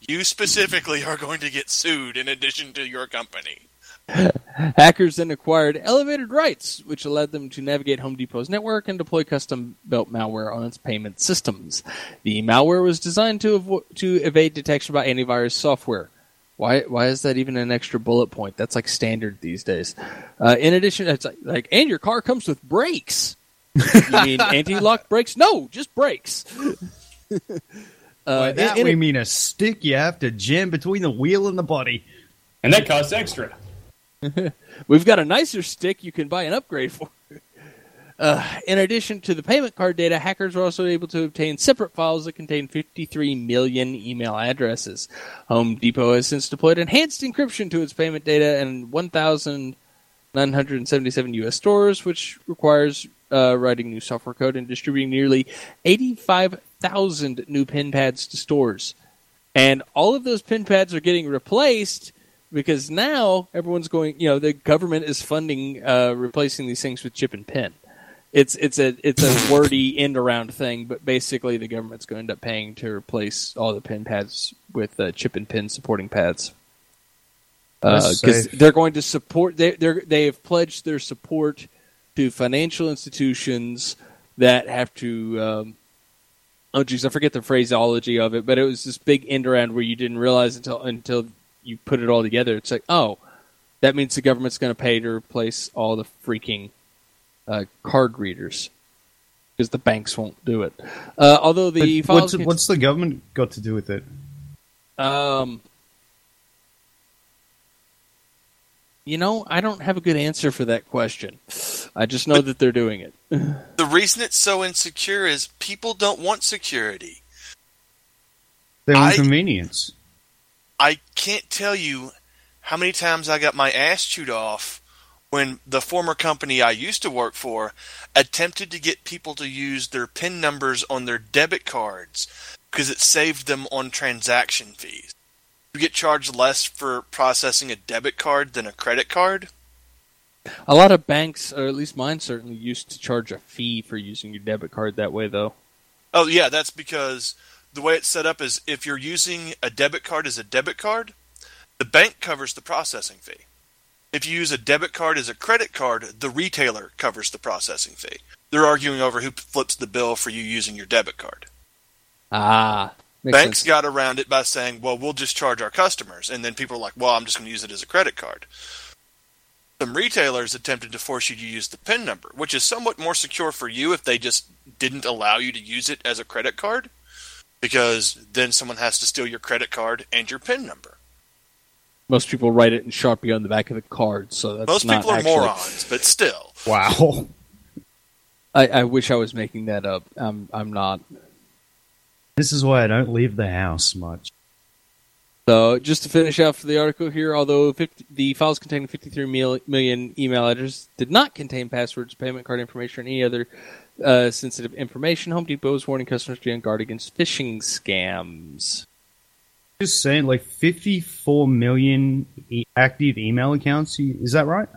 You specifically are going to get sued in addition to your company. Hackers then acquired elevated rights, which allowed them to navigate Home Depot's network and deploy custom-built malware on its payment systems. The malware was designed to avo- to evade detection by antivirus software. Why? Why is that even an extra bullet point? That's like standard these days. Uh, in addition, it's like, like, and your car comes with brakes. you mean anti-lock brakes? No, just brakes. uh, By that in- in we a- mean a stick you have to jam between the wheel and the body. And that costs extra. We've got a nicer stick you can buy an upgrade for. Uh, in addition to the payment card data, hackers were also able to obtain separate files that contain 53 million email addresses. Home Depot has since deployed enhanced encryption to its payment data and 1,977 U.S. stores, which requires uh, writing new software code and distributing nearly 85,000 new pin pads to stores. And all of those pin pads are getting replaced because now everyone's going. You know, the government is funding uh, replacing these things with chip and pin. It's it's a it's a wordy end around thing, but basically the government's going to end up paying to replace all the pin pads with uh, chip and pin supporting pads because safe. they're going to support. They they they have pledged their support to financial institutions that have to. Um, oh, geez, I forget the phraseology of it, but it was this big end around where you didn't realize until until you put it all together. It's like, oh, that means the government's going to pay to replace all the freaking uh, card readers because the banks won't do it. Uh, although the what's, can- what's the government got to do with it? um, you know, I don't have a good answer for that question. I just know that they're doing it. The reason it's so insecure is people don't want security. Their I- inconvenience. I can't tell you how many times I got my ass chewed off when the former company I used to work for attempted to get people to use their PIN numbers on their debit cards because it saved them on transaction fees. You get charged less for processing a debit card than a credit card. A lot of banks, or at least mine, certainly used to charge a fee for using your debit card that way, though. Oh yeah, that's because the way it's set up is if you're using a debit card as a debit card, the bank covers the processing fee. If you use a debit card as a credit card, the retailer covers the processing fee. They're arguing over who flips the bill for you using your debit card. Ah, Banks sense. got around it by saying, "Well, we'll just charge our customers," and then people are like, "Well, I'm just going to use it as a credit card." Some retailers attempted to force you to use the PIN number, which is somewhat more secure for you if they just didn't allow you to use it as a credit card, because then someone has to steal your credit card and your PIN number. Most people write it in Sharpie on the back of the card, so that's Most not people are actually- morons, but still. Wow. I, I wish I was making that up. I'm I'm not. This is why I don't leave the house much. So, just to finish off the article here, although 50, the files containing 53 million email addresses did not contain passwords, payment card information, or any other uh, sensitive information, Home Depot is warning customers to be on guard against phishing scams. Just saying, like 54 million e- active email accounts. Is that right?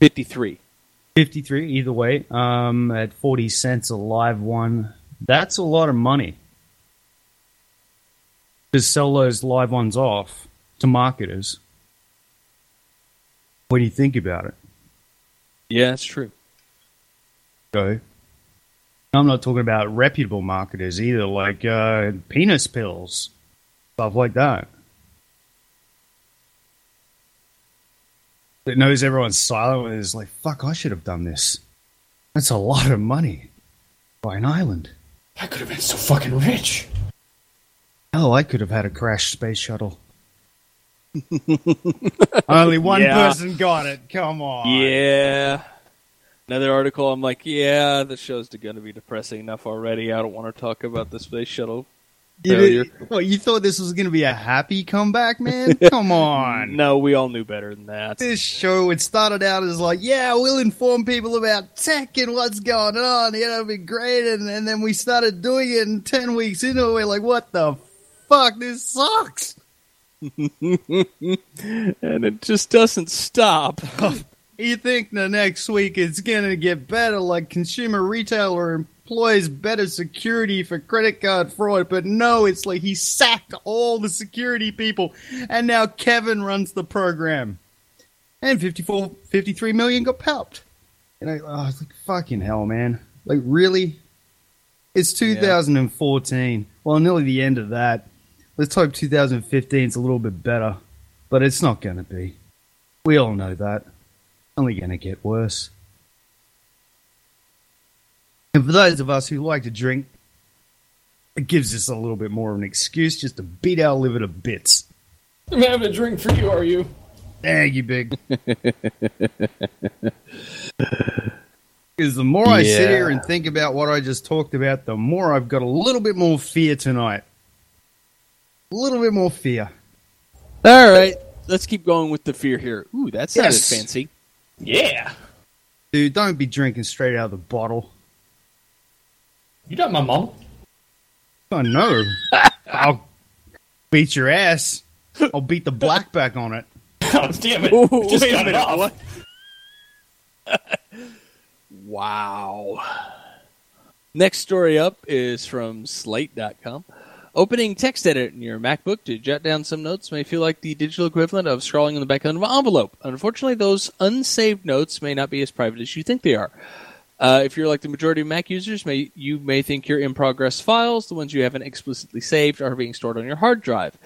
53. 53, either way. Um, at 40 cents a live one. That's a lot of money. To sell those live ones off to marketers. What do you think about it? Yeah, that's true. Go. I'm not talking about reputable marketers either, like uh, penis pills, stuff like that. That knows everyone's silent and is like, fuck, I should have done this. That's a lot of money. By an island. I could have been so fucking rich. Hell, I could have had a crashed space shuttle. Only one Yeah. person got it. Come on. Yeah. Another article, I'm like, yeah, the show's going to be depressing enough already. I don't want to talk about the space shuttle You, did- what, oh, you thought this was going to be a happy comeback, man? Come on. No, we all knew better than that. this show it started out as like yeah we'll inform people about tech and what's going on you know it'll be great and, and then we started doing it and 10 weeks into it we're like what the fuck this sucks and it just doesn't stop. you think the next week it's gonna get better like consumer retailer employs better security for credit card fraud but no it's like he sacked all the security people and now kevin runs the program. And 54 53 million got palped. And I, oh, it's like fucking hell man. Like really? It's 2014 well nearly the end of that. Let's hope 2015 is a little bit better but it's not gonna be. We all know that only going to get worse. And for those of us who like to drink, it gives us a little bit more of an excuse just to beat our liver to bits. I'm having a drink for you, are you? Thank you, big. Because the more I sit here and think about what I just talked about, the more I've got a little bit more fear tonight. A little bit more fear. All right, let's keep going with the fear here. Ooh, that sounded Yes. fancy. Yeah. Dude, don't be drinking straight out of the bottle. You got my mom. I know. I'll beat your ass. I'll beat the blackback on it. Oh, damn it. Ooh, Just wait a got it off. wow. Next story up is from Slate.com. Opening TextEdit in your MacBook to jot down some notes may feel like the digital equivalent of scrawling on the back end of an envelope. Unfortunately, those unsaved notes may not be as private as you think they are. Uh, if you're like the majority of Mac users, may, you may think your in progress files, the ones you haven't explicitly saved, are being stored on your hard drive.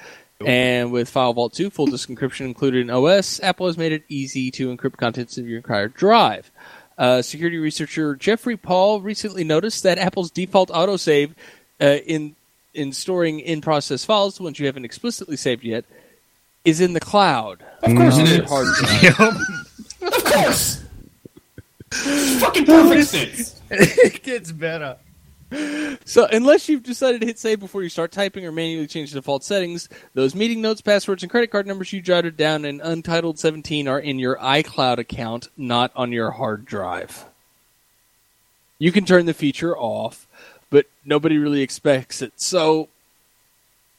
And with FileVault 2, full disk encryption included in OS, Apple has made it easy to encrypt contents of your entire drive. Uh, security researcher Jeffrey Paul recently noticed that Apple's default autosave uh, in in storing in-process files, the ones you haven't explicitly saved yet, is in the cloud. Of course it Your is. hard drive. Of course. fucking perfect sense. it gets better. So, unless you've decided to hit save before you start typing or manually change the default settings, those meeting notes, passwords, and credit card numbers you jotted down in Untitled 17 are in your iCloud account, not on your hard drive. You can turn the feature off, but nobody really expects it. So,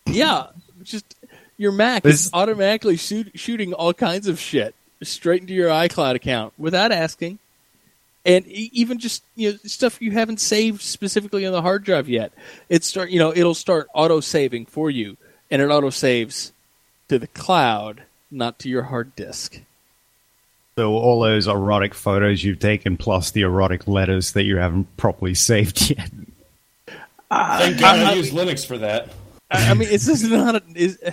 yeah, just your Mac is automatically shoot, shooting all kinds of shit straight into your iCloud account without asking and even just you know stuff you haven't saved specifically on the hard drive yet. It start you know it'll start auto saving for you, and it auto saves to the cloud, not to your hard disk. So all those erotic photos you've taken, plus the erotic letters that you haven't properly saved yet. Thank God I, use Linux for that. I I mean, it's just not a, is, uh,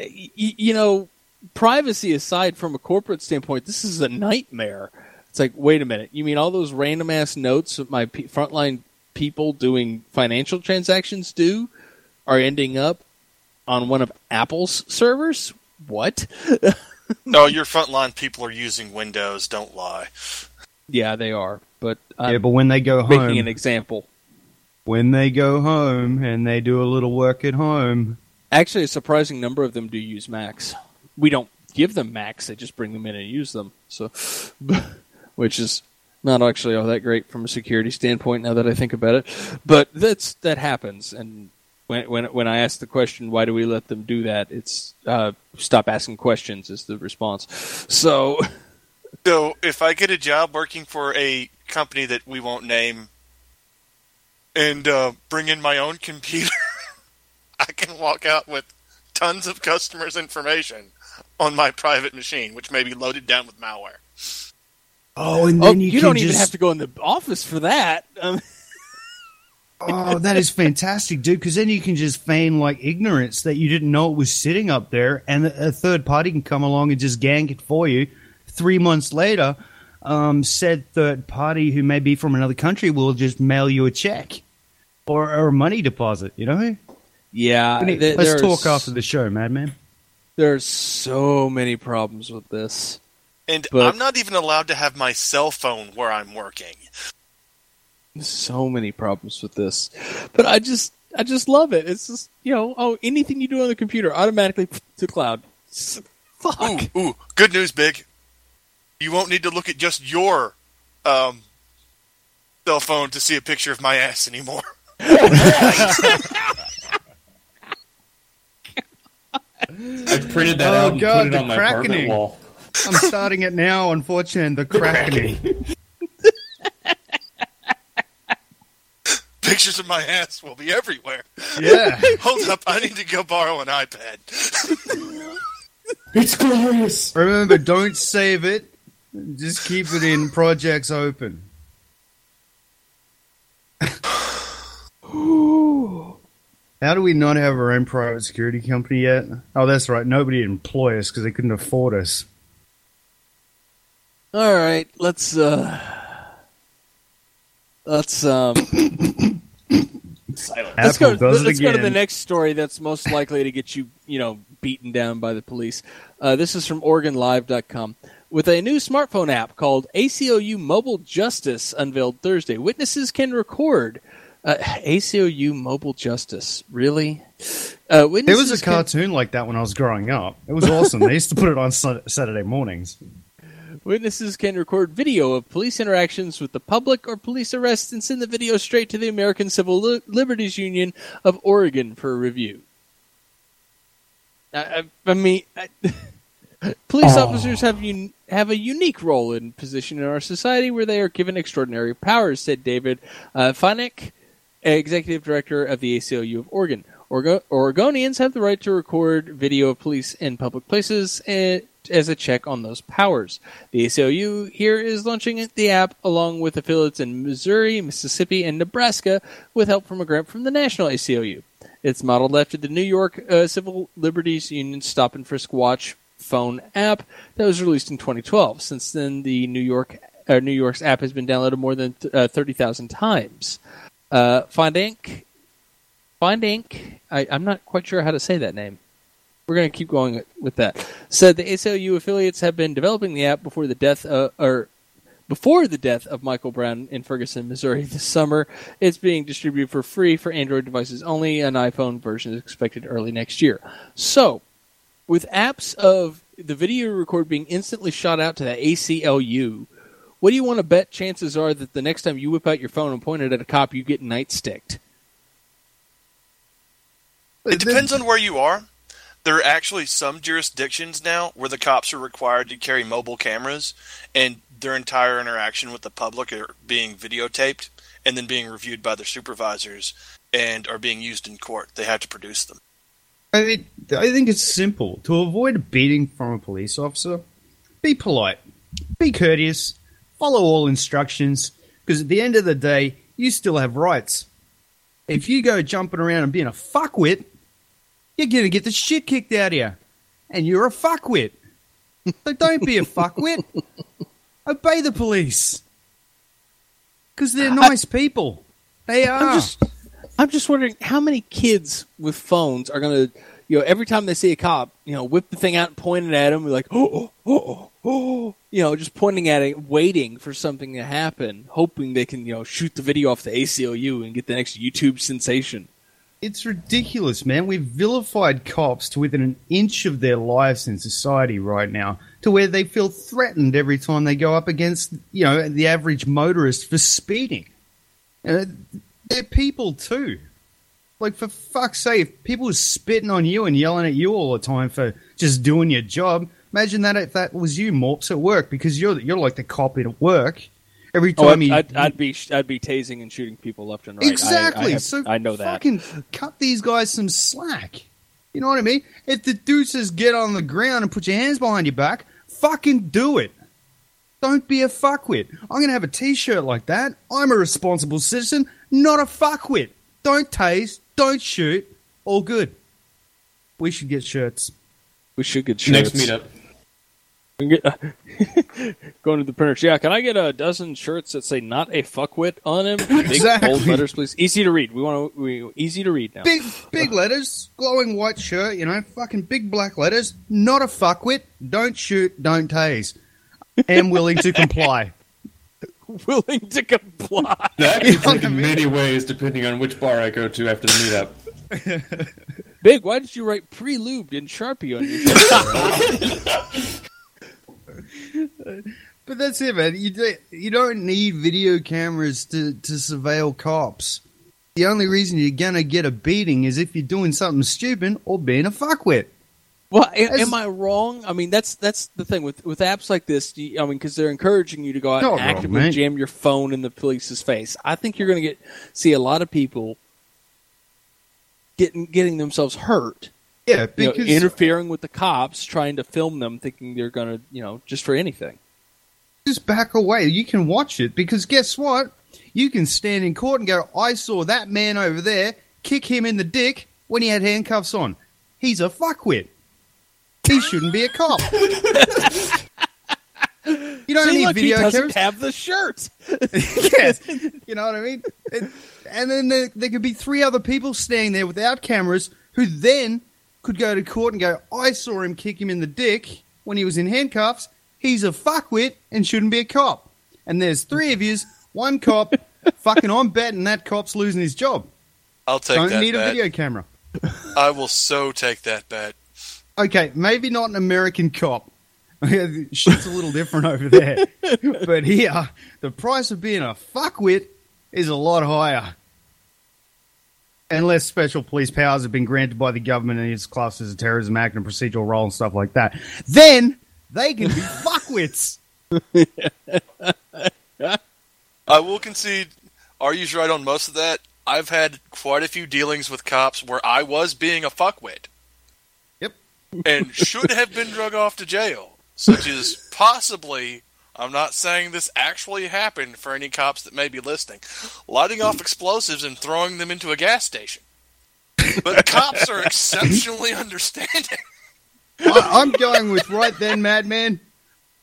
y- you know privacy aside from a corporate standpoint, this is a nightmare. It's like, wait a minute, you mean all those random ass notes that my pe- frontline people doing financial transactions do are ending up on one of Apple's servers? What? No, your frontline people are using Windows. Don't lie. yeah, they are. But I'm yeah, but when they go making home, making an example. When they go home and they do a little work at home. Actually, a surprising number of them do use Macs. We don't give them Macs; they just bring them in and use them. So, which is not actually all that great from a security standpoint. Now that I think about it, but that's that happens. And when when when I ask the question, why do we let them do that? It's uh, stop asking questions is the response. So, So if I get a job working for a company that we won't name and uh, bring in my own computer, I can walk out with tons of customers' information on my private machine, which may be loaded down with malware. Oh, and oh, then you, you, can don't just, even have to go in the office for that. Um, Oh, that is fantastic, dude! Because then you can just feign like ignorance that you didn't know it was sitting up there, and a third party can come along and just gang it for you. Three months later, um, said third party who may be from another country will just mail you a check or, or a money deposit. You know. yeah, We need- th- Let's there's- talk after the show, Maddman. There's so many problems with this. And But- I'm not even allowed to have my cell phone where I'm working. so many problems with this but i just i just love it it's just you know oh anything you do on the computer automatically to cloud fuck Ooh, ooh, good news, Big. You won't need to look at just your um, cell phone to see a picture of my ass anymore. I printed that Oh, out and God, put it the on my apartment crackening. wall. I'm starting it now. Unfortunately, the cracking. Pictures of my ass will be everywhere. Yeah. Hold up, I need to go borrow an iPad. It's glorious. Remember, don't save it. Just keep it in projects open. How do we not have our own private security company yet? Oh, that's right. Nobody employ us because they couldn't afford us. all right let's uh let's um Silent. let's go Apple does it let's go to the next story that's most likely to get you you know beaten down by the police uh, this is from oregonlive.com with a new smartphone app called acou mobile justice unveiled thursday witnesses can record uh, acou mobile justice really uh, There was a can- cartoon like that when I was growing up. It was awesome. they used to put it on Saturday mornings. Witnesses can record video of police interactions with the public or police arrests and send the video straight to the American Civil Li- Liberties Union of Oregon for review. I, I, I mean, I, police officers have un, have a unique role and position in our society where they are given extraordinary powers," said David uh, Fanek, executive director of the ACLU of Oregon. Orgo- Oregonians have the right to record video of police in public places and, as a check on those powers. The ACLU here is launching the app along with affiliates in Missouri, Mississippi, and Nebraska with help from a grant from the National ACLU. It's modeled after the New York uh, Civil Liberties Union Stop and Frisk Watch phone app that was released in 2012. Since then, the New York uh, New York's app has been downloaded more than uh, 30,000 times. Uh, Find Inc. Find Inc. I, I'm not quite sure how to say that name. We're going to keep going with that. Said the ACLU affiliates have been developing the app before the death uh, or before the death of Michael Brown in Ferguson, Missouri this summer. It's being distributed for free for Android devices only. An iPhone version is expected early next year. So, with apps of the video record being instantly shot out to the ACLU, what do you want to bet chances are that the next time you whip out your phone and point it at a cop, you get night sticked? It depends on where you are. There are actually some jurisdictions now where the cops are required to carry mobile cameras, and their entire interaction with the public are being videotaped and then being reviewed by their supervisors and are being used in court. They have to produce them. I mean, I think it's simple. To avoid a beating from a police officer, be polite, be courteous, follow all instructions, because at the end of the day, you still have rights. If you go jumping around and being a fuckwit, you're going to get the shit kicked out of you. And you're a fuckwit. So don't be a fuckwit. Obey the police. Because they're nice people. They are. I'm just, I'm just wondering how many kids with phones are going to, you know, every time they see a cop, you know, whip the thing out and point it at them, like, oh, oh, oh, oh, you know, just pointing at it, waiting for something to happen, hoping they can, you know, shoot the video off the ACLU and get the next YouTube sensation. It's ridiculous, man. We've vilified cops to within an inch of their lives in society right now, to where they feel threatened every time they go up against, you know, the average motorist for speeding. Uh, they're people too. Like for fuck's sake, if people are spitting on you and yelling at you all the time for just doing your job, imagine that if that was you, Morpse, at work, because you're you're like the cop at work. Every Oh, time I'd, you, I'd, I'd be I'd be tasing and shooting people left and right. I- Exactly. I, have- so I know that. Fucking cut these guys some slack. You know what I mean? If the dude says get on the ground and put your hands behind your back, fucking do it. Don't be a fuckwit. I'm gonna have a T-shirt like that. I'm a responsible citizen, not a fuckwit. Don't tase. Don't shoot. All good. We should get shirts. We should get shirts. Next meetup. We can get, going to the printers. Yeah, can I get a dozen shirts that say "not a fuckwit" on them? Big Exactly. bold letters, please. Easy to read. We want to we, easy to read now. Big, big letters, glowing white shirt. You know, fucking big black letters. Not a fuckwit. Don't shoot. Don't tase. Am willing to comply. Willing to comply. That You could take in many ways depending on which bar I go to after the meetup. Big. Why did you write pre-lubed in Sharpie on your shirt? But that's it, man. You do, you don't need video cameras to, to surveil cops. The only reason you're gonna get a beating is if you're doing something stupid or being a fuckwit. Well, a- am I wrong? I mean, that's that's the thing with with apps like this. you- I mean, because they're encouraging you to go out and actively mate. jam your phone in the police's face. I think you're going to get see a lot of people getting getting themselves hurt. Yeah, you know, interfering with the cops, trying to film them, thinking they're going to, you know, just for anything. just back away. You can watch it because guess what? You can stand in court and go, "I saw that man over there kick him in the dick when he had handcuffs on. He's a fuckwit. He shouldn't be a cop." You don't See, need look, he video doesn't cameras. have the shirt. yes. You know what I mean? It- and then there, there could be three other people standing there without cameras who then could go to court and go, I saw him kick him in the dick when he was in handcuffs. He's a fuckwit and shouldn't be a cop. And there's three of yous, one cop. fucking, I'm betting that cop's losing his job. I'll take that. Don't that need a video camera. I will so take that bet. Okay, maybe not an American cop. Shit's a little different over there. but here, the price of being a fuckwit is a lot higher. Unless special police powers have been granted by the government and it's classed as a terrorism act and procedural role and stuff like that, then they can be fuckwits. I will concede. Are you right on most of that? I've had quite a few dealings with cops where I was being a fuckwit. Yep. And should have been drug off to jail. Such as possibly, I'm not saying this actually happened for any cops that may be listening, lighting off explosives and throwing them into a gas station. But cops are exceptionally understanding. I, I'm going with right then, Maddman.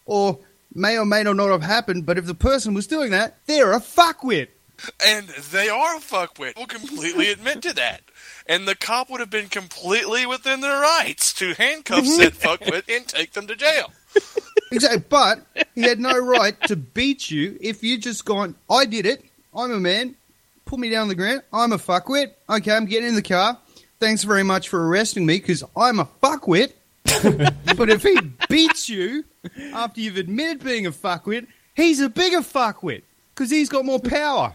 Or may or may not have happened, but if the person was doing that, they're a fuckwit. And they are a fuckwit. We'll completely admit to that. And the cop would have been completely within their rights to handcuff said fuckwit and take them to jail. Exactly, but he had no right to beat you if you just gone, I did it, I'm a man, put me down on the ground, I'm a fuckwit, okay, I'm getting in the car, thanks very much for arresting me because I'm a fuckwit. but if he beats you after you've admitted being a fuckwit, he's a bigger fuckwit because he's got more power.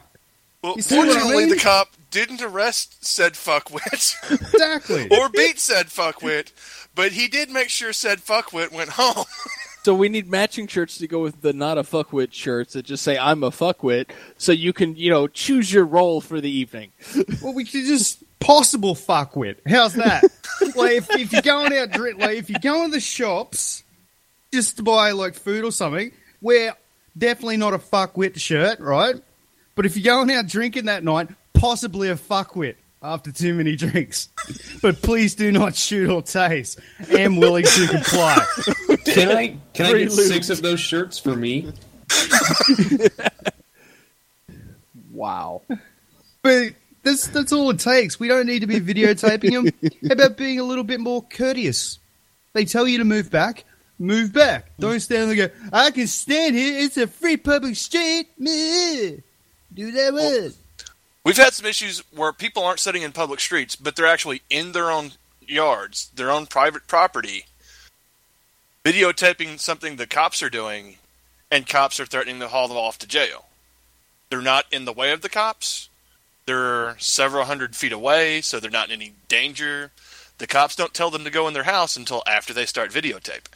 Well, You see what I fortunately, mean? the cop didn't arrest said fuckwit Exactly. or beat said fuckwit, but he did make sure said fuckwit went home. So we need matching shirts to go with the not a fuckwit shirts that just say I'm a fuckwit, so you can you know choose your role for the evening. Well, we could just possible fuckwit. How's that? like, if, if you're going out, like, if you go in the shops just to buy like food or something, wear definitely not a fuckwit shirt, right? But if you're going out drinking that night, possibly a fuckwit after too many drinks. But please do not shoot or tase. Am willing to comply. Can I can I get lube. six of those shirts for me? Wow. But that's that's all it takes. We don't need to be videotaping them. How about being a little bit more courteous? They tell you to move back. Move back. Don't stand there and go, I can stand here. It's a free public street. Meh. Do that word. We've had some issues where people aren't sitting in public streets, but they're actually in their own yards, their own private property, videotaping something the cops are doing, and cops are threatening to haul them off to jail. They're not in the way of the cops. They're several hundred feet away, so they're not in any danger. The cops don't tell them to go in their house until after they start videotaping.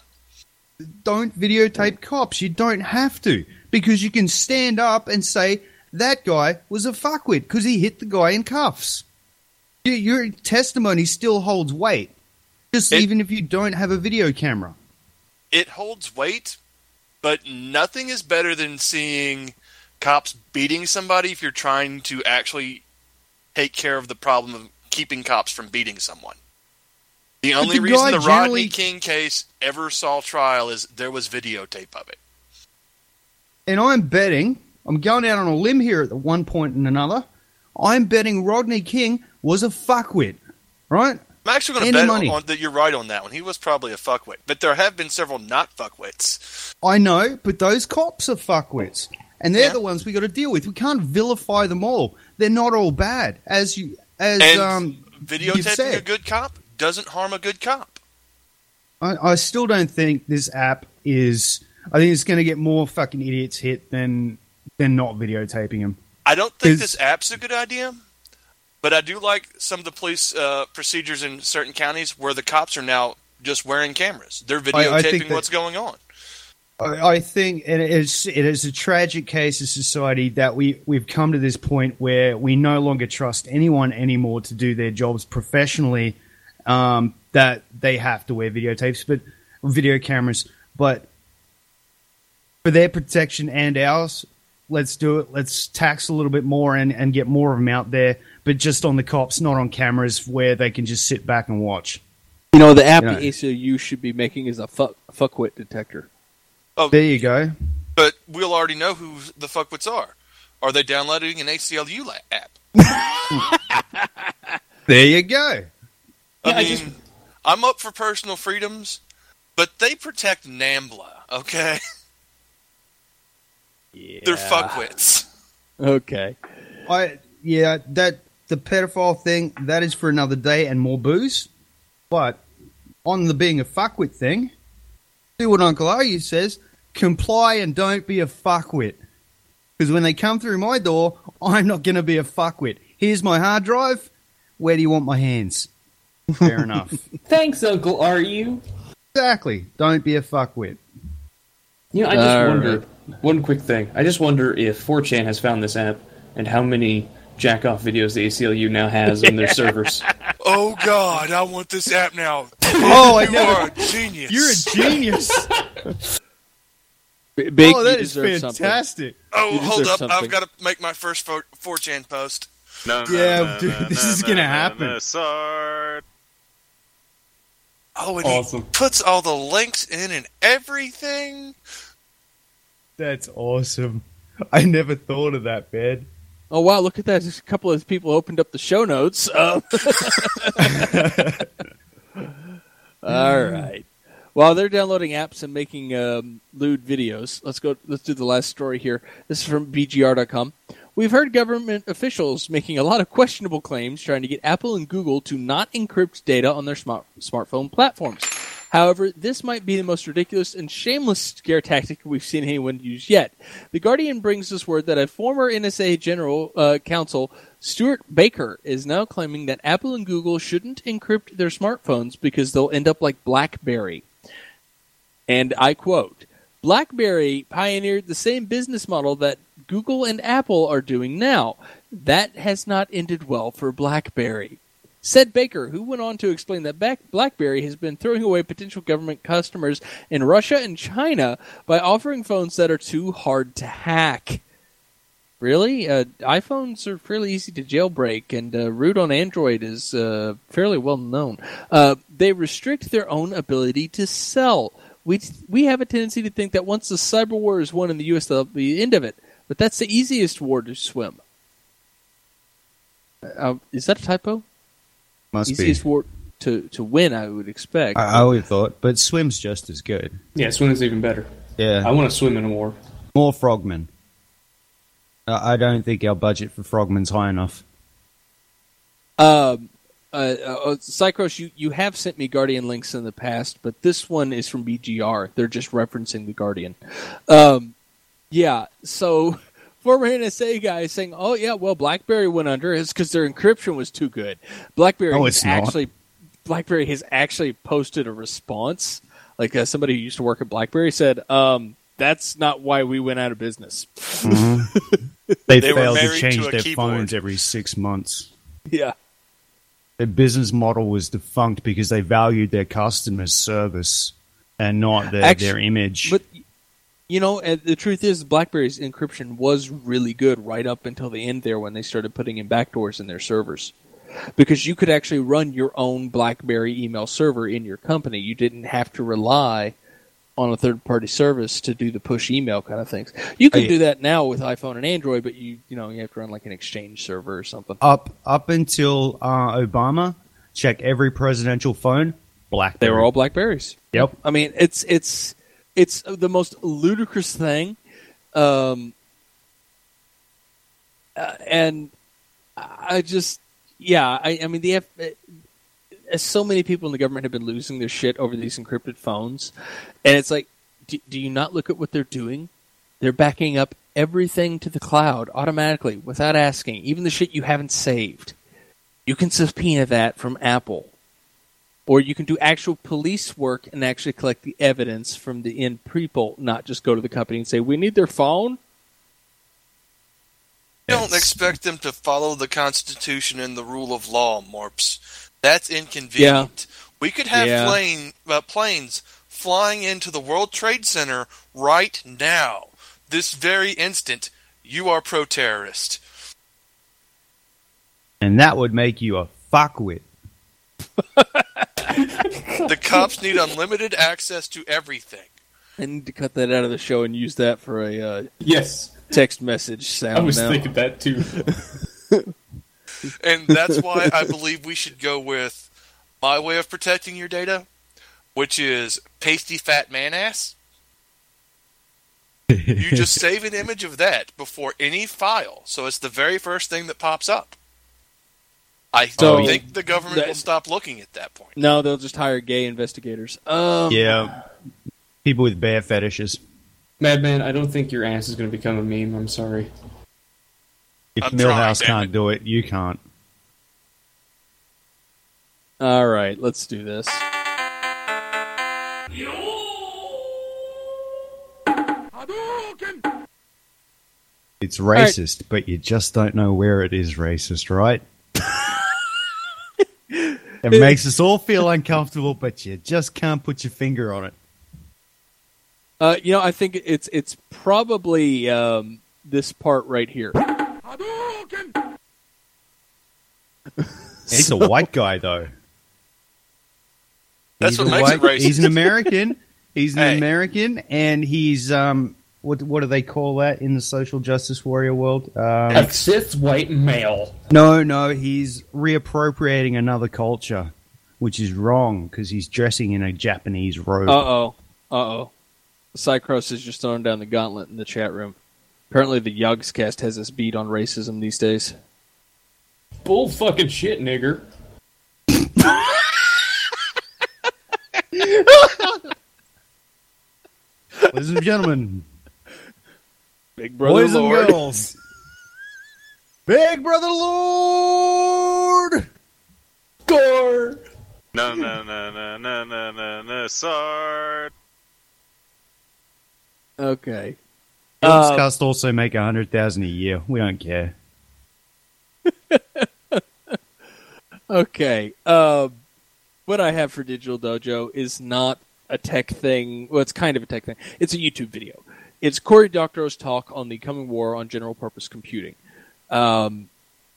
Don't videotape cops. You don't have to. Because you can stand up and say, that guy was a fuckwit because he hit the guy in cuffs. Your, testimony still holds weight. Just It- even if you don't have a video camera. It holds weight, but nothing is better than seeing cops beating somebody if you're trying to actually take care of the problem of keeping cops from beating someone. The only the reason the Rodney King case ever saw trial is there was videotape of it. And I'm betting, I'm going out on a limb here at the one point and another. I'm betting Rodney King was a fuckwit, right? I'm actually going to bet money. on that you're right on that one. He was probably a fuckwit, but there have been several not fuckwits. I know, but those cops are fuckwits, and they're Yeah. the ones we got to deal with. We can't vilify them all. They're not all bad, as you as And um. videotaping a good cop doesn't harm a good cop. I, I still don't think this app is. I think it's going to get more fucking idiots hit than than not videotaping them. I don't think this app's a good idea, but I do like some of the police uh, procedures in certain counties where the cops are now just wearing cameras. They're videotaping I think that- what's going on. I, I think it is it is a tragic case of society that we we've come to this point where we no longer trust anyone anymore to do their jobs professionally. Um, that they have to wear videotapes, but video cameras, but for their protection and ours, let's do it. Let's tax a little bit more and, and get more of them out there, but just on the cops, not on cameras where they can just sit back and watch. You know, the app Yeah. the ACLU should be making is a fuck fuckwit detector. Oh, There you go. But we'll already know who the fuckwits are. Are they downloading an ACLU la- app? There you go. I Yeah, I mean, just- I'm up for personal freedoms, but they protect NAMBLA, okay? Yeah. They're fuckwits. Okay. I yeah, that the pedophile thing that is for another day and more booze. But on the being a fuckwit thing, do what Uncle Aryu says: comply and don't be a fuckwit. Because when they come through my door, I'm not going to be a fuckwit. Here's my hard drive. Where do you want my hands? Fair enough. Thanks, Uncle. Are you? Exactly. Don't be a fuckwit. You know, I just All wonder. One quick thing. I just wonder if 4chan has found this app and how many jack off videos the ACLU now has on their servers. Oh God, I want this app now. Oh, I you never- are a genius. You're a genius. Big, oh, that is deserve something. fantastic. oh, hold up! something. I've got to make my first 4- 4chan post. No, no, Yeah, no, dude, no, this no, is no, gonna no, happen. no, Sword. Oh, and Awesome. he puts all the links in and everything. That's awesome. I never thought of that, man. Oh wow! Look at that! Just a couple of people opened up the show notes. Uh, all right. While they're downloading apps and making um, lewd videos, let's go. Let's do the last story here. This is from BGR.com. We've heard government officials making a lot of questionable claims trying to get Apple and Google to not encrypt data on their smart, smartphone platforms. However, this might be the most ridiculous and shameless scare tactic we've seen anyone use yet. The Guardian brings us word that a former NSA General uh, Counsel, Stewart Baker, is now claiming that Apple and Google shouldn't encrypt their smartphones because they'll end up like BlackBerry. And I quote BlackBerry pioneered the same business model that Google and Apple are doing now. That has not ended well for BlackBerry. Said Baker, who went on to explain that BlackBerry has been throwing away potential government customers in Russia and China by offering phones that are too hard to hack. Really? Uh, iPhones are fairly easy to jailbreak, and uh, root on Android is uh, fairly well known. Uh, they restrict their own ability to sell. We we have a tendency to think that once the cyber war is won in the U.S., that'll be the end of it. But that's the easiest war to swim. Uh, is that a typo? Must easiest war to to win. I would expect. I, I would have thought, but swim's just as good. Yeah, swimming's even better. Yeah, I want to swim in a war. more frogmen. I I don't think our budget for frogmen's high enough. Um, uh, uh, Cycros, you, you have sent me Guardian links in the past, but this one is from BGR. They're just referencing the Guardian. Um, yeah, so former NSA guy is saying, "Oh yeah, well BlackBerry went under is because their encryption was too good." BlackBerry Oh, has it's actually BlackBerry has actually posted a response. Like uh, somebody who used to work at BlackBerry said, um, "That's not why we went out of business." They, They were failed to change to their keyboard. phones every six months. yeah. Their business model was defunct because they valued their customer service and not their, Actu- their image. But you know, the truth is, BlackBerry's encryption was really good right up until the end there when they started putting in backdoors in their servers. Because you could actually run your own BlackBerry email server in your company. You didn't have to rely on a third party service to do the push email kind of things. You can do that now with iPhone and Android, but you you know you have to run like an Exchange server or something. up up until uh, Obama, check every presidential phone. BlackBerry. They were all Blackberries. Yep. I mean, it's it's it's the most ludicrous thing, um, uh, and I just yeah, I, I mean the F, uh, so many people in the government have been losing their shit over these encrypted phones, and it's like, do, do you not look at what they're doing? They're backing up everything to the cloud automatically without asking, even the shit you haven't saved. You can subpoena that from Apple or you can do actual police work and actually collect the evidence from the end people, not just go to the company and say, "We need their phone." You don't expect them to follow the Constitution and the rule of law, Morpse. That's inconvenient. We could have Yeah. plane, uh, planes flying into the World Trade Center right now. This very instant, you are pro-terrorist. and that would make you a fuckwit. The cops need unlimited access to everything. I need to cut that out of the show and use that for a uh, Yes, text message sound. I was now. thinking that too. And that's why I believe we should go with my way of protecting your data, which is pasty fat man ass. You just save an image of that before any file, so it's the very first thing that pops up. I So- don't think the government that- will stop looking at that point. No, they'll just hire gay investigators. Um, Yeah. People with bad fetishes. Maddman, I don't think your ass is going to become a meme. I'm sorry. If I'm Millhouse trying, can't it. do it, you can't. All right, let's do this. It's racist, but you just don't know where it is racist, right? It makes us all feel uncomfortable, but you just can't put your finger on it. Uh, you know, I think it's it's probably um, this part right here. He's a white guy, though. That's He's what a makes it white- racist. He's an American. He's an Hey. American, and he's um, what what do they call that in the social justice warrior world? Um, A cis white male. no, no, he's reappropriating another culture, which is wrong because he's dressing in a Japanese robe. Uh oh. Uh oh. Cycros is just throwing down the gauntlet in the chat room. Apparently, the Yogscast has us beat on racism these days. Bull fucking shit, nigger. Ladies and gentlemen, Big brother boys Lord. and girls, Big Brother Lord. Gore. No, no, no, no, no, no, no, no, sword. Okay. Films Uh, cast also make a hundred thousand a year. We don't care. Okay. Um, what I have for Digital Dojo is not a tech thing. Well, it's kind of a tech thing. It's a YouTube video. It's Cory Doctorow's talk on the coming war on general purpose computing. Um,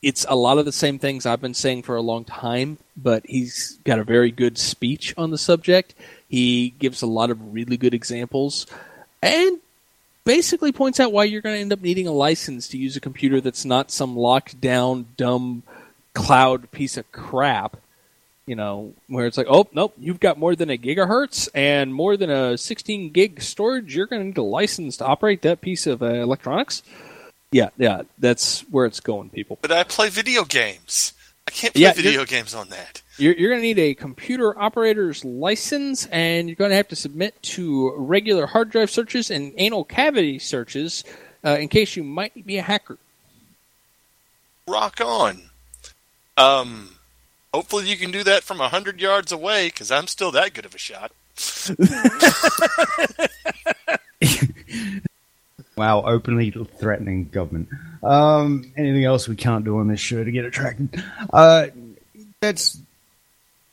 it's a lot of the same things I've been saying for a long time, but he's got a very good speech on the subject. He gives a lot of really good examples and basically points out why you're going to end up needing a license to use a computer that's not some locked down, dumb cloud piece of crap You know, where it's like, oh nope, you've got more than a gigahertz and more than a 16 gig storage. You're going to need a license to operate that piece of uh, electronics. Yeah, yeah, that's where it's going, people. But I play video games. I can't play Yeah, video games on that. You're, you're going to need a computer operator's license, and you're going to have to submit to regular hard drive searches and anal cavity searches uh, in case you might be a hacker. Rock on. Um, hopefully you can do that from a hundred yards away, because I'm still that good of a shot. Wow, openly threatening government. Um, anything else we can't do on this show to get attracted? Uh, that's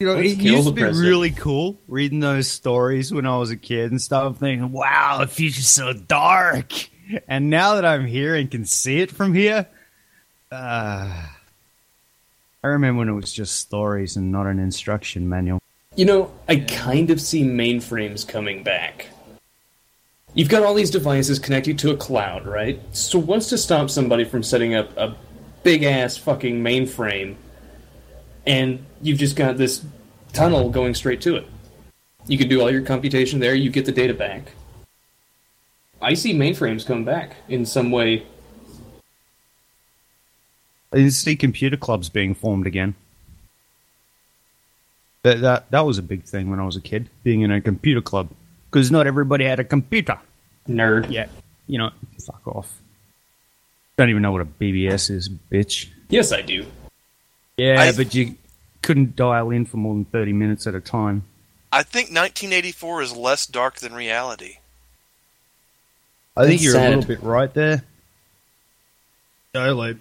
you know, Let's it used to be president. really cool reading those stories when I was a kid and stuff, thinking, "Wow, the future's so dark." And now that I'm here and can see it from here, uh, I remember when it was just stories and not an instruction manual. You know, I kind of see mainframes coming back. You've got all these devices connected to a cloud, right? So what's to stop somebody from setting up a big ass fucking mainframe and you've just got this tunnel going straight to it? You can do all your computation there, you get the data back. I see mainframes coming back in some way. I didn't see computer clubs being formed again. That that that was a big thing when I was a kid, being in a computer club, because not everybody had a computer. Nerd. Yeah, you know, fuck off. Don't even know what a BBS is, bitch. Yes, I do. Yeah, I- but you couldn't dial in for more than thirty minutes at a time. I think 1984 is less dark than reality. I think That's you're sad. a little bit right there. No, like, I,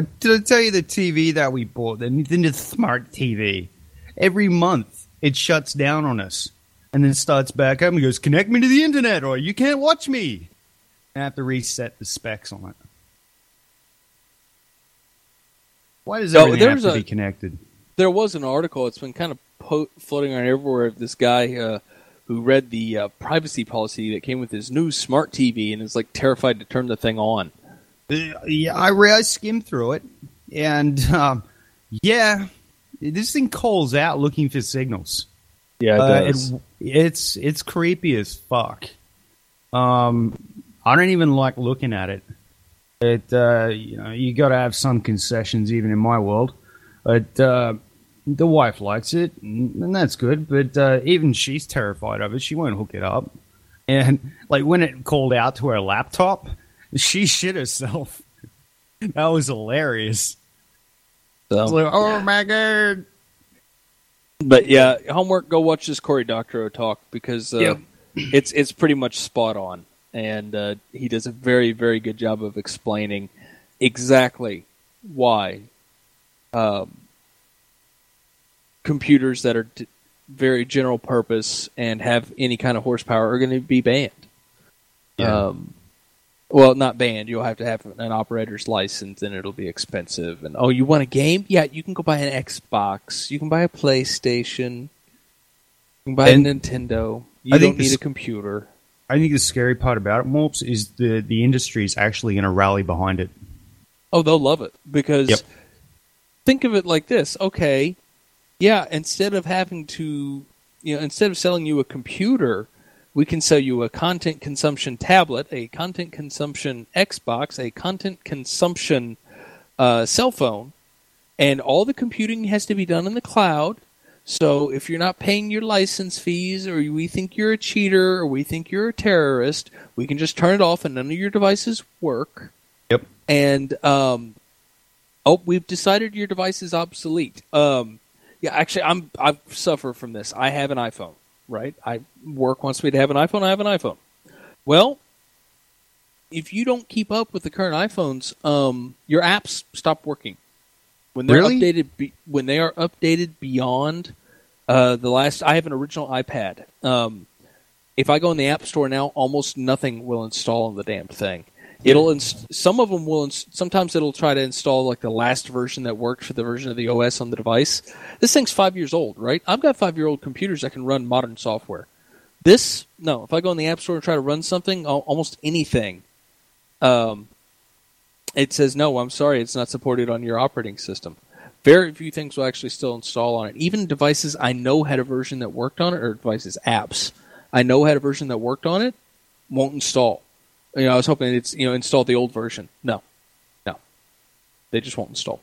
did I tell you the TV that we bought, the Nintendo Smart TV? Every month it shuts down on us, and then starts back up and goes, "Connect me to the internet, or you can't watch me." I have to reset the specs on it. Why does No, everything have there's to a- be connected? There was an article. It's been kind of po- floating around everywhere. Of this guy uh, who read the uh, privacy policy that came with his new smart TV and is like terrified to turn the thing on. Yeah, I, re- I skimmed through it, and um, yeah, this thing calls out looking for signals. Yeah, Uh, it- it's it's creepy as fuck. Um, I don't even like looking at it. It uh, you know you got to have some concessions even in my world, but uh, the wife likes it and, and that's good. But uh, even she's terrified of it. She won't hook it up. And like when it called out to her laptop, she shit herself. that was hilarious. so. It's like, oh my god. But yeah, homework. Go watch this Cory Doctorow talk because uh, Yep. it's it's pretty much spot on, and uh, he does a very very good job of explaining exactly why um, computers that are d- very general purpose and have any kind of horsepower are going to be banned. Yeah. Um, well, not banned. You'll have to have an operator's license, and it'll be expensive. And oh, you want a game? Yeah, you can go buy an Xbox. You can buy a PlayStation. You can buy And a Nintendo. You I don't need a computer. I think the scary part about it, Morpse, is the the industry is actually going to rally behind it. Oh, they'll love it because Yep. think of it like this. Okay, yeah, instead of having to, you know, instead of selling you a computer, we can sell you a content consumption tablet, a content consumption Xbox, a content consumption uh, cell phone, and all the computing has to be done in the cloud. So if you're not paying your license fees, or we think you're a cheater, or we think you're a terrorist, we can just turn it off, and none of your devices work Yep. and um, oh, we've decided your device is obsolete. Um, yeah, actually, I'm I suffer from this. I have an iPhone, right? I work wants me to have an iPhone. I have an iPhone. Well, if you don't keep up with the current iPhones, um, your apps stop working when they're Really? updated. Be, when they are updated beyond uh, the last, I have an original iPad. Um, if I go in the App Store now, almost nothing will install on the damn thing. It'll inst- some of them will. Inst- sometimes it'll try to install like the last version that worked for the version of the OS on the device. This thing's five years old, right? I've got five year old computers that can run modern software. This no. If I go in the App Store and try to run something, almost anything, um, it says no. I'm sorry, it's not supported on your operating system. Very few things will actually still install on it. Even devices I know had a version that worked on it, or devices, apps I know had a version that worked on it, won't install. You know, I was hoping it's you know install the old version. No, no, they just won't install.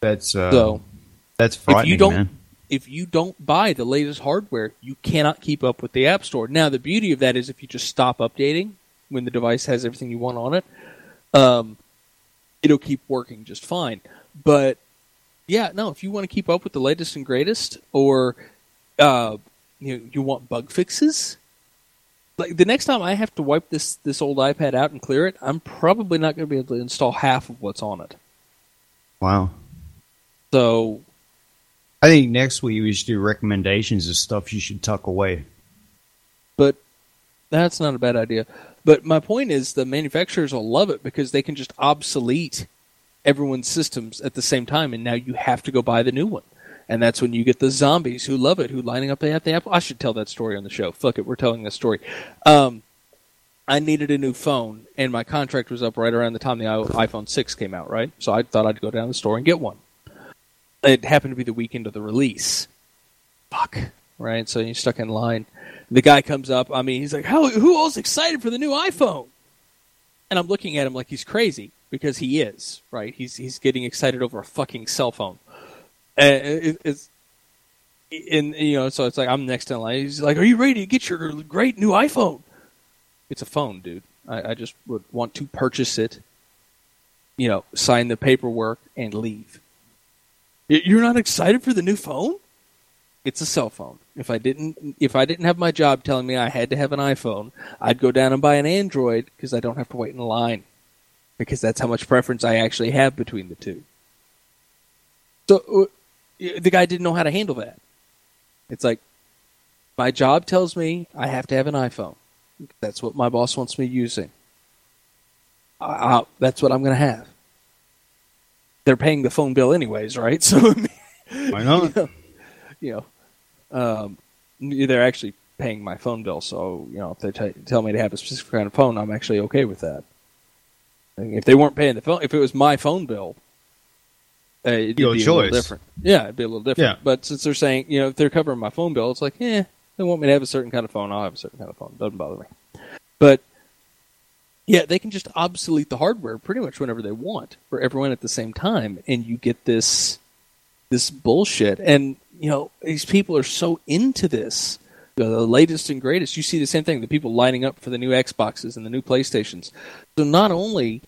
That's uh, So that's if frightening, you don't man. if you don't buy the latest hardware, you cannot keep up with the App Store. Now, the beauty of that is if you just stop updating when the device has everything you want on it, um, it'll keep working just fine. But yeah, no, if you want to keep up with the latest and greatest, or uh, you you want bug fixes, like the next time I have to wipe this this old iPad out and clear it, I'm probably not going to be able to install half of what's on it. Wow. So I think next week we should do recommendations of stuff you should tuck away. but that's not a bad idea. But my point is, the manufacturers will love it because they can just obsolete everyone's systems at the same time, and now you have to go buy the new one. And that's when you get the zombies who love it, who lining up at the Apple. I should tell that story on the show. Fuck it, we're telling this story. Um, I needed a new phone, and my contract was up right around the time the iPhone 6 came out, right? So I thought I'd go down to the store and get one. It happened to be the weekend of the release. Fuck. Right? So you're stuck in line. The guy comes up. I mean, he's like, "How? Who all's excited for the new iPhone?" And I'm looking at him like he's crazy because he is. Right? He's he's getting excited over a fucking cell phone. And it, it's and you know, so it's like I'm next in line. He's like, "Are you ready to get your great new iPhone?" It's a phone, dude. I, I just would want to purchase it. You know, sign the paperwork and leave. You're not excited for the new phone? It's a cell phone. If I didn't, if I didn't have my job telling me I had to have an iPhone, I'd go down and buy an Android because I don't have to wait in line. Because that's how much preference I actually have between the two. So uh, the guy didn't know how to handle that. It's like my job tells me I have to have an iPhone. That's what my boss wants me using. I, I, that's what I'm going to have. They're paying the phone bill anyways, right? So Why not? you know, um, they're actually paying my phone bill. So you know, if they t- tell me to have a specific kind of phone, I'm actually okay with that. If they weren't paying the phone, if it was my phone bill, uh, it'd Your be a choice. little different. Yeah, it'd be a little different. Yeah. But since they're saying, you know, if they're covering my phone bill, it's like, eh, they want me to have a certain kind of phone. I'll have a certain kind of phone. Doesn't bother me. But yeah, they can just obsolete the hardware pretty much whenever they want for everyone at the same time, and you get this this bullshit. And you know, these people are so into this. You know, the latest and greatest. You see the same thing. The people lining up for the new Xboxes and the new PlayStations. So not only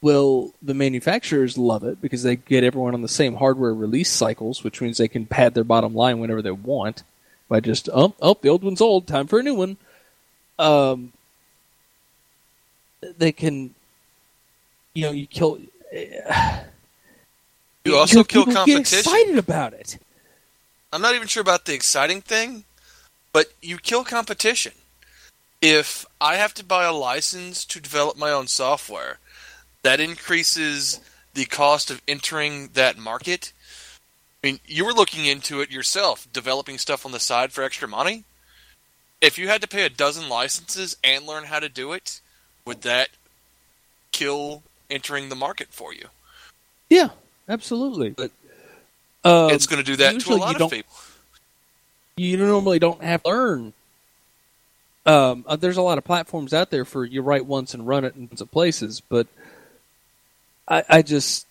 will the manufacturers love it because they get everyone on the same hardware release cycles, which means they can pad their bottom line whenever they want by just oh oh the old one's old, time for a new one. Um, they can, you know, you kill. You also kill competition. Get excited about it. I'm not even sure about the exciting thing, but you kill competition. If I have to buy a license to develop my own software, that increases the cost of entering that market. I mean, you were looking into it yourself, developing stuff on the side for extra money. If you had to pay a dozen licenses and learn how to do it, would that kill entering the market for you? Yeah, absolutely. But um, it's going to do that to a lot you of people. you normally don't have to learn. Um, uh, there's a lot of platforms out there for you write once and run it in places, but I, I just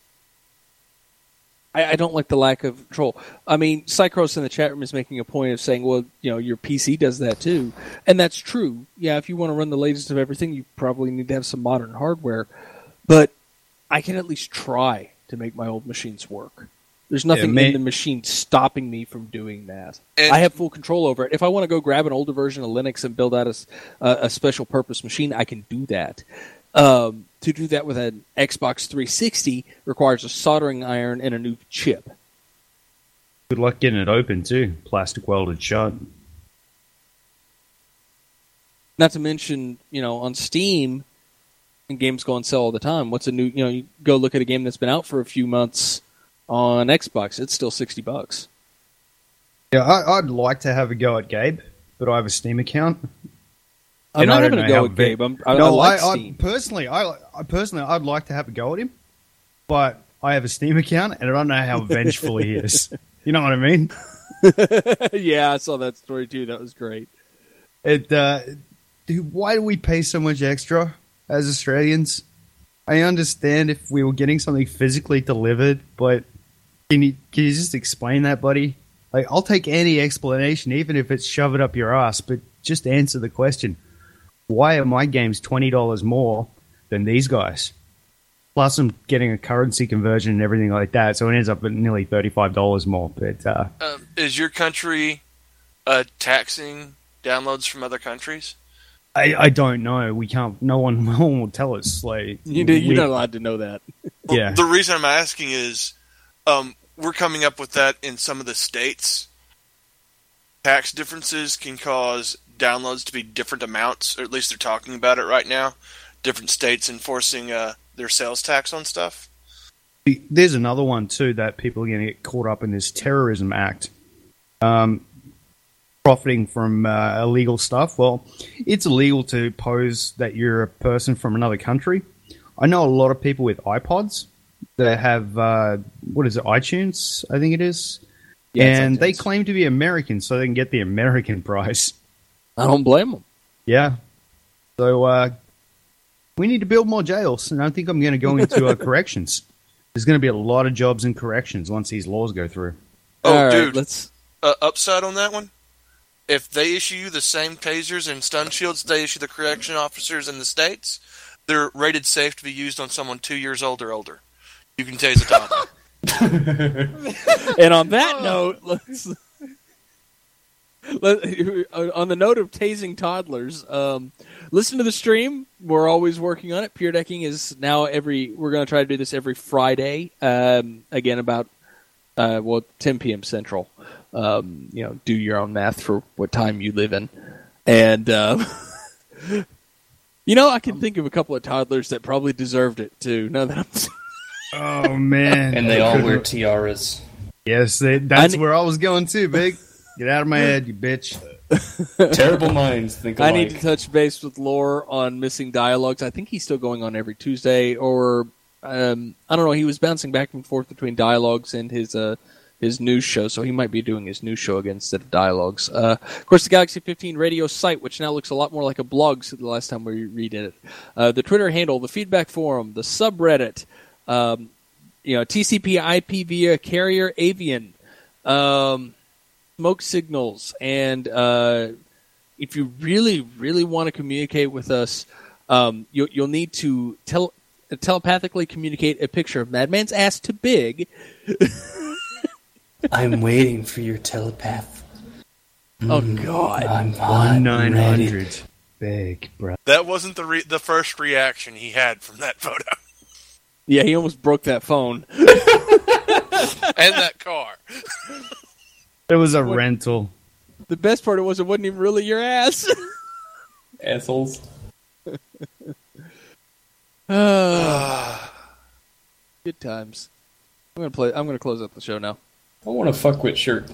I, I don't like the lack of control. I mean, Psychros in the chat room is making a point of saying, well, you know, your PC does that too, and that's true. Yeah, if you want to run the latest of everything, you probably need to have some modern hardware, but I can at least try to make my old machines work. There's nothing ma- in the machine stopping me from doing that. And- I have full control over it. If I want to go grab an older version of Linux and build out a special purpose machine, I can do that. Um, to do that with an Xbox 360 requires a soldering iron and a new chip. Good luck getting it open too. Plastic welded shut. Not to mention, you know, on Steam, and games go on sale all the time. What's a new? You know, you go look at a game that's been out for a few months on Xbox. It's still sixty bucks. Yeah, I, I'd like to have a go at Gabe, but I have a Steam account. I'm And not I having a go at big- Gabe. I'm, I, no, I like I, Steam. personally, I, I personally, I'd like to have a go at him, but I have a Steam account, and I don't know how vengeful he is. You know what I mean? yeah, I saw that story too. That was great. It, uh, dude, why do we pay so much extra as Australians? I understand if we were getting something physically delivered, but can you can you just explain that, buddy? Like, I'll take any explanation, even if it's shove it up your ass, but just answer the question: Why are my games twenty dollars more than these guys? Plus, I'm getting a currency conversion and everything like that, so it ends up at nearly thirty-five dollars more. But uh, Um, is your country uh, taxing downloads from other countries? I, I don't know. We can't. No one, no one will tell us. Like You, you're we- not allowed to know that. Well, Yeah. The reason I'm asking is um, we're coming up with that in some of the states. Tax differences can cause downloads to be different amounts, or at least they're talking about it right now. Different states enforcing uh, their sales tax on stuff. There's another one too that people are going to get caught up in this terrorism act, um, profiting from uh, illegal stuff. Well, it's illegal to pose that you're a person from another country. I know a lot of people with iPods that have uh, what is it, iTunes? I think it is, Yeah, and they claim to be American, so they can get the American price. I don't blame them. Yeah. So uh, we need to build more jails, and I think I'm going to go into uh, corrections. There's going to be a lot of jobs in corrections once these laws go through. Oh, All right, dude, let's. uh, upside on that one. If they issue you the same tasers and stun shields they issue the correction officers in the states, they're rated safe to be used on someone two years old or older. You can tase a toddler. And on that note, let's. Let, on the note of tasing toddlers, um, listen to the stream. We're always working on it. Pure Decking is now every. We're going to try to do this every Friday. Um, again, about uh, well, 10 p.m. Central. Um, you know, do your own math for what time you live in, and um, you know, I can think of a couple of toddlers that probably deserved it too. Now that I'm Oh man! And they all wear tiaras. yes, they, that's I where I was going too. Big, get out of my head, you bitch. Terrible minds think I need to touch base with Lore on missing dialogues. I think he's still going on every Tuesday, or um, I don't know. He was bouncing back and forth between dialogues and his uh, his news show, so he might be doing his news show again instead of dialogues. Uh, of course, the Galaxy 15 radio site, which now looks a lot more like a blog since the last time we redid it. Uh, the Twitter handle, the feedback forum, the subreddit, um, you know, TCP IP via carrier avian. Um, smoke signals and uh, if you really really want to communicate with us um, you, you'll need to tel- telepathically communicate a picture of Maddman's ass to big I'm waiting for your telepath. oh god I'm One hot nine and ready. hundred, big bro. that wasn't the re- the first reaction he had from that photo yeah he almost broke that phone and that car. It was a rental. the best part it was it wasn't even really your ass Assholes. Ah, good times i'm gonna play i'm gonna close up the show now I want a fuck with shirt.